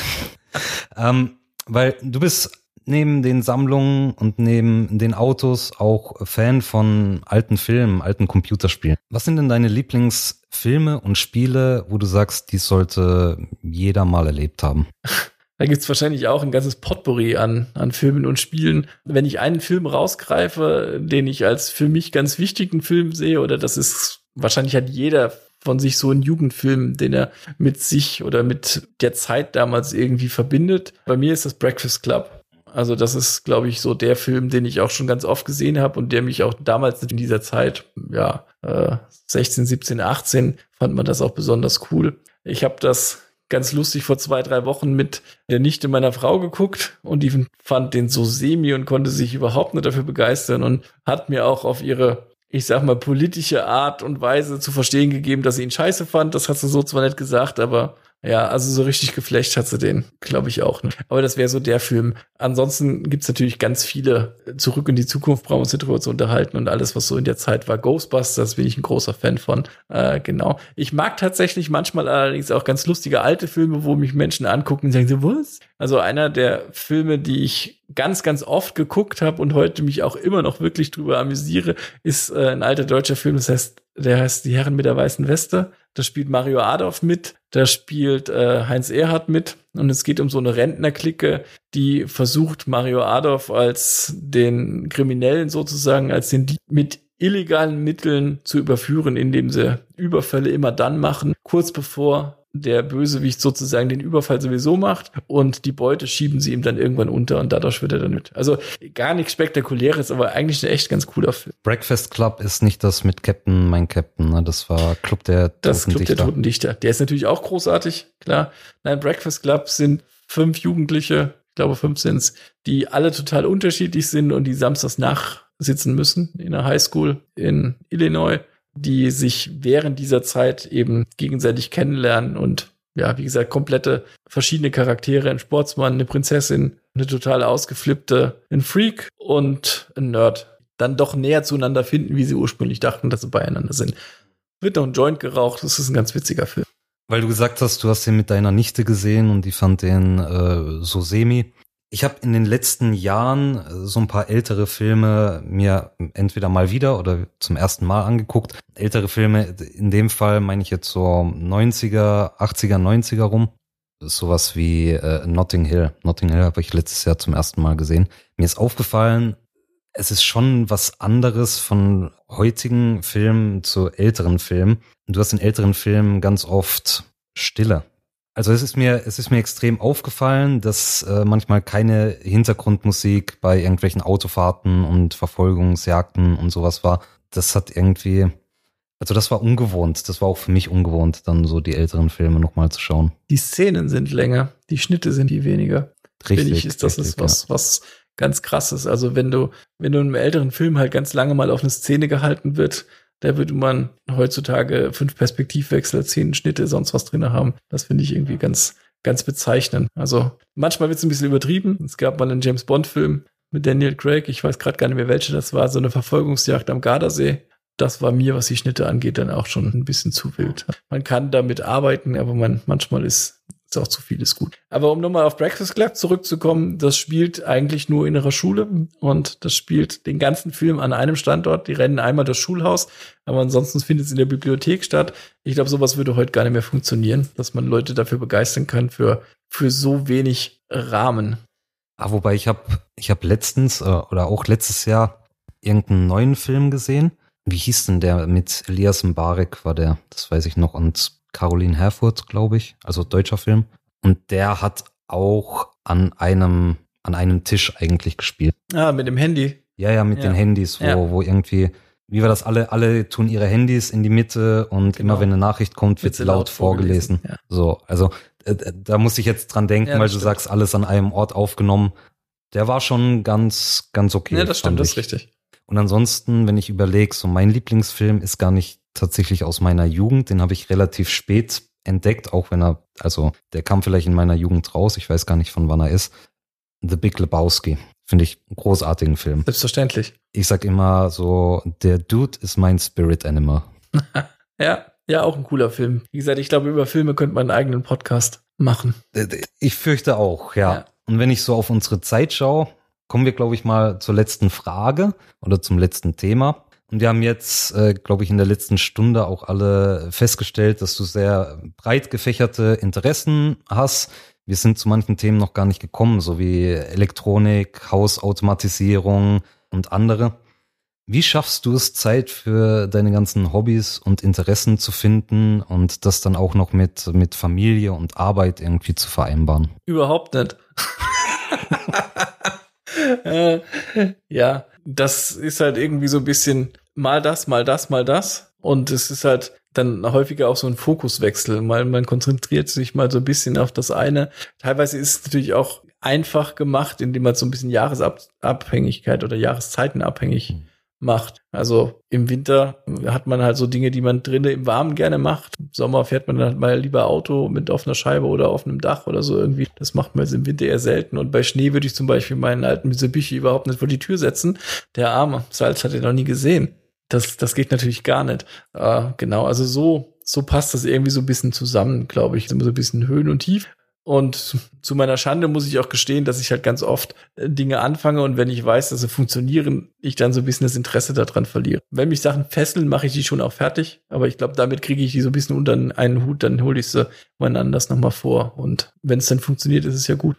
(laughs) ähm, weil du bist neben den Sammlungen und neben den Autos auch Fan von alten Filmen, alten Computerspielen. Was sind denn deine Lieblingsfilme und Spiele, wo du sagst, die sollte jeder mal erlebt haben? (laughs) Da gibt's wahrscheinlich auch ein ganzes Potpourri an, an Filmen und Spielen. Wenn ich einen Film rausgreife, den ich als für mich ganz wichtigen Film sehe, oder das ist, wahrscheinlich hat jeder von sich so einen Jugendfilm, den er mit sich oder mit der Zeit damals irgendwie verbindet. Bei mir ist das Breakfast Club. Also das ist, glaube ich, so der Film, den ich auch schon ganz oft gesehen habe und der mich auch damals in dieser Zeit, ja, äh, 16, 17, 18, fand man das auch besonders cool. Ich habe das ganz lustig vor zwei, drei Wochen mit der Nichte meiner Frau geguckt und die fand den so semi und konnte sich überhaupt nicht dafür begeistern und hat mir auch auf ihre ich sag mal, politische Art und Weise zu verstehen gegeben, dass sie ihn scheiße fand. Das hat sie so zwar nicht gesagt, aber ja, also so richtig geflecht hat sie den, glaube ich auch. Ne? Aber das wäre so der Film. Ansonsten gibt's natürlich ganz viele. Zurück in die Zukunft brauchen wir uns darüber zu unterhalten und alles, was so in der Zeit war. Ghostbusters bin ich ein großer Fan von. Äh, genau. Ich mag tatsächlich manchmal allerdings auch ganz lustige alte Filme, wo mich Menschen angucken und sagen so, was? Also einer der Filme, die ich ganz, ganz oft geguckt habe und heute mich auch immer noch wirklich drüber amüsiere, ist äh, ein alter deutscher Film, das heißt, der heißt Die Herren mit der weißen Weste. Da spielt Mario Adolf mit, da spielt äh, Heinz Erhardt mit und es geht um so eine Rentnerklicke, die versucht Mario Adolf als den Kriminellen sozusagen, als den mit illegalen Mitteln zu überführen, indem sie Überfälle immer dann machen, kurz bevor der Bösewicht sozusagen den Überfall sowieso macht und die Beute schieben sie ihm dann irgendwann unter und dadurch wird er dann mit. Also gar nichts Spektakuläres, aber eigentlich ein echt ganz cooler Film. Breakfast Club ist nicht das mit Captain, mein Captain, ne? das war Club der Toten Das Club Dichter. der Toten Dichter. Der ist natürlich auch großartig, klar. Nein, Breakfast Club sind fünf Jugendliche, ich glaube fünf sind's, die alle total unterschiedlich sind und die samstags nachsitzen müssen in der Highschool in Illinois die sich während dieser Zeit eben gegenseitig kennenlernen und ja, wie gesagt, komplette verschiedene Charaktere, ein Sportsmann, eine Prinzessin, eine total ausgeflippte, ein Freak und ein Nerd, dann doch näher zueinander finden, wie sie ursprünglich dachten, dass sie beieinander sind. Wird noch ein Joint geraucht, das ist ein ganz witziger Film. Weil du gesagt hast, du hast den mit deiner Nichte gesehen und die fand den äh, so semi. Ich habe in den letzten Jahren äh, so ein paar ältere Filme mir entweder mal wieder oder zum ersten Mal angeguckt. Ältere Filme, in dem Fall meine ich jetzt so 90er, 80er, 90er rum. Sowas wie äh, Notting Hill. Notting Hill habe ich letztes Jahr zum ersten Mal gesehen. Mir ist aufgefallen, es ist schon was anderes von heutigen Filmen zu älteren Filmen. Du hast in älteren Filmen ganz oft Stille. Also es ist mir, es ist mir extrem aufgefallen, dass äh, manchmal keine Hintergrundmusik bei irgendwelchen Autofahrten und Verfolgungsjagden und sowas war. Das hat irgendwie, also das war ungewohnt. Das war auch für mich ungewohnt, dann so die älteren Filme nochmal zu schauen. Die Szenen sind länger, die Schnitte sind die weniger. Richtig. Finde ich, ist das richtig, ist was, was ganz krasses. Also wenn du, wenn du in einem älteren Film halt ganz lange mal auf eine Szene gehalten wird, da würde man heutzutage fünf Perspektivwechsel, zehn Schnitte, sonst was drin haben. Das finde ich irgendwie ganz, ganz bezeichnend. Also manchmal wird es ein bisschen übertrieben. Es gab mal einen James Bond-Film mit Daniel Craig, ich weiß gerade gar nicht mehr welche das war, so eine Verfolgungsjagd am Gardasee. Das war mir, was die Schnitte angeht, dann auch schon ein bisschen zu wild. Man kann damit arbeiten, aber man, manchmal ist ist auch zu viel ist gut. Aber um nochmal auf Breakfast Club zurückzukommen, das spielt eigentlich nur in ihrer Schule und das spielt den ganzen Film an einem Standort. Die rennen einmal das Schulhaus, aber ansonsten findet es in der Bibliothek statt. Ich glaube, sowas würde heute gar nicht mehr funktionieren, dass man Leute dafür begeistern kann für, für so wenig Rahmen. Ah, wobei ich habe ich hab letztens äh, oder auch letztes Jahr irgendeinen neuen Film gesehen. Wie hieß denn der mit Elias Mbarek war der? Das weiß ich noch. Und Caroline Herfurth, glaube ich, also deutscher Film. Und der hat auch an einem, an einem Tisch eigentlich gespielt. Ah, mit dem Handy. Ja, ja, mit Ja. den Handys, wo, Ja. wo irgendwie, wie war das, alle, alle tun ihre Handys in die Mitte und Genau. immer wenn eine Nachricht kommt, wird sie laut vorgelesen. Ja. So, also äh, da muss ich jetzt dran denken, weil du stimmt. sagst, alles an einem Ort aufgenommen. Der war schon ganz, ganz okay. ja, das stimmt, das ist richtig. Und ansonsten, wenn ich überlege, so mein Lieblingsfilm ist gar nicht tatsächlich aus meiner Jugend. Den habe ich relativ spät entdeckt, auch wenn er, also der kam vielleicht in meiner Jugend raus. Ich weiß gar nicht, von wann er ist. The Big Lebowski. Finde ich einen großartigen Film. Selbstverständlich. Ich sag immer so, der Dude ist mein Spirit Animal. (laughs) Ja, ja, auch ein cooler Film. Wie gesagt, ich glaube, über Filme könnte man einen eigenen Podcast machen. Ich fürchte auch, ja. Ja. Und wenn ich so auf unsere Zeit schaue, kommen wir, glaube ich, mal zur letzten Frage oder zum letzten Thema. Und wir haben jetzt, äh, glaube ich, in der letzten Stunde auch alle festgestellt, dass du sehr breit gefächerte Interessen hast. Wir sind zu manchen Themen noch gar nicht gekommen, so wie Elektronik, Hausautomatisierung und andere. Wie schaffst du es, Zeit für deine ganzen Hobbys und Interessen zu finden und das dann auch noch mit, mit Familie und Arbeit irgendwie zu vereinbaren? Überhaupt nicht. (laughs) (laughs) äh, ja, das ist halt irgendwie so ein bisschen mal das, mal das, mal das. Und es ist halt dann häufiger auch so ein Fokuswechsel. Mal man konzentriert sich mal so ein bisschen auf das eine. Teilweise ist es natürlich auch einfach gemacht, indem man so ein bisschen Jahresabhängigkeit oder Jahreszeitenabhängig macht. Also im Winter hat man halt so Dinge, die man drinnen im Warmen gerne macht. Im Sommer fährt man dann halt mal lieber Auto mit offener Scheibe oder auf einem Dach oder so irgendwie. Das macht man jetzt im Winter eher selten. Und bei Schnee würde ich zum Beispiel meinen alten Mitsubishi überhaupt nicht vor die Tür setzen. Der Arme, Salz hat er noch nie gesehen. Das, das geht natürlich gar nicht. Äh, genau, also so, so passt das irgendwie so ein bisschen zusammen, glaube ich. Immer so ein bisschen Höhen und Tief. Und zu meiner Schande muss ich auch gestehen, dass ich halt ganz oft äh, Dinge anfange und wenn ich weiß, dass sie funktionieren, ich dann so ein bisschen das Interesse daran verliere. Wenn mich Sachen fesseln, mache ich die schon auch fertig. Aber ich glaube, damit kriege ich die so ein bisschen unter einen Hut, dann hole ich sie mal anders nochmal vor. Und wenn es dann funktioniert, ist es ja gut.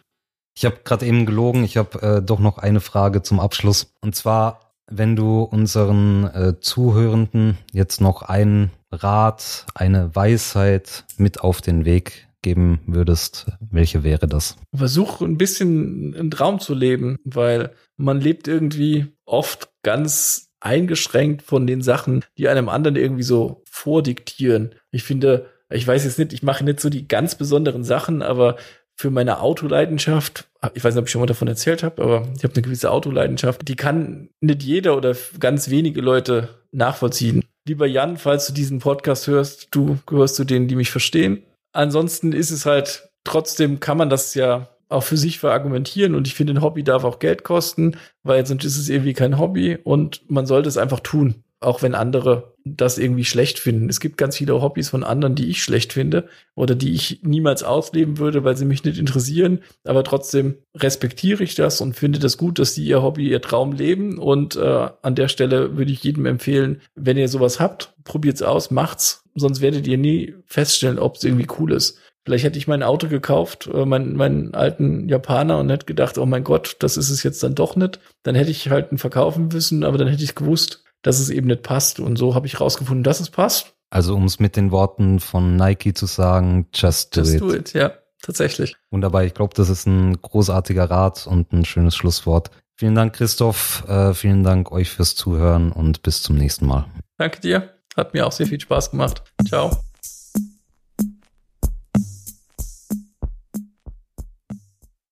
Ich habe gerade eben gelogen, ich habe äh, doch noch eine Frage zum Abschluss. Und zwar, wenn du unseren äh, Zuhörenden jetzt noch einen Rat, eine Weisheit mit auf den Weg geben würdest, welche wäre das? Versuch ein bisschen einen Traum zu leben, weil man lebt irgendwie oft ganz eingeschränkt von den Sachen, die einem anderen irgendwie so vordiktieren. Ich finde, ich weiß jetzt nicht, ich mache nicht so die ganz besonderen Sachen, aber für meine Autoleidenschaft, ich weiß nicht, ob ich schon mal davon erzählt habe, aber ich habe eine gewisse Autoleidenschaft, die kann nicht jeder oder ganz wenige Leute nachvollziehen. Lieber Jan, falls du diesen Podcast hörst, du gehörst zu denen, die mich verstehen. Ansonsten ist es halt, trotzdem kann man das ja auch für sich verargumentieren und ich finde, ein Hobby darf auch Geld kosten, weil sonst ist es irgendwie kein Hobby und man sollte es einfach tun. Auch wenn andere das irgendwie schlecht finden. Es gibt ganz viele Hobbys von anderen, die ich schlecht finde oder die ich niemals ausleben würde, weil sie mich nicht interessieren. Aber trotzdem respektiere ich das und finde das gut, dass sie ihr Hobby, ihr Traum leben. Und äh, an der Stelle würde ich jedem empfehlen, wenn ihr sowas habt, probiert's aus, macht's. Sonst werdet ihr nie feststellen, ob es irgendwie cool ist. Vielleicht hätte ich mein Auto gekauft, äh, meinen, meinen alten Japaner und hätte gedacht, oh mein Gott, das ist es jetzt dann doch nicht. Dann hätte ich halt einen verkaufen müssen, aber dann hätte ich gewusst, dass es eben nicht passt. Und so habe ich rausgefunden, dass es passt. Also um es mit den Worten von Nike zu sagen, just do Just it. do it, ja, tatsächlich. Wunderbar, ich glaube, das ist ein großartiger Rat und ein schönes Schlusswort. Vielen Dank, Christoph. Äh, vielen Dank euch fürs Zuhören und bis zum nächsten Mal. Danke dir. Hat mir auch sehr viel Spaß gemacht. Ciao.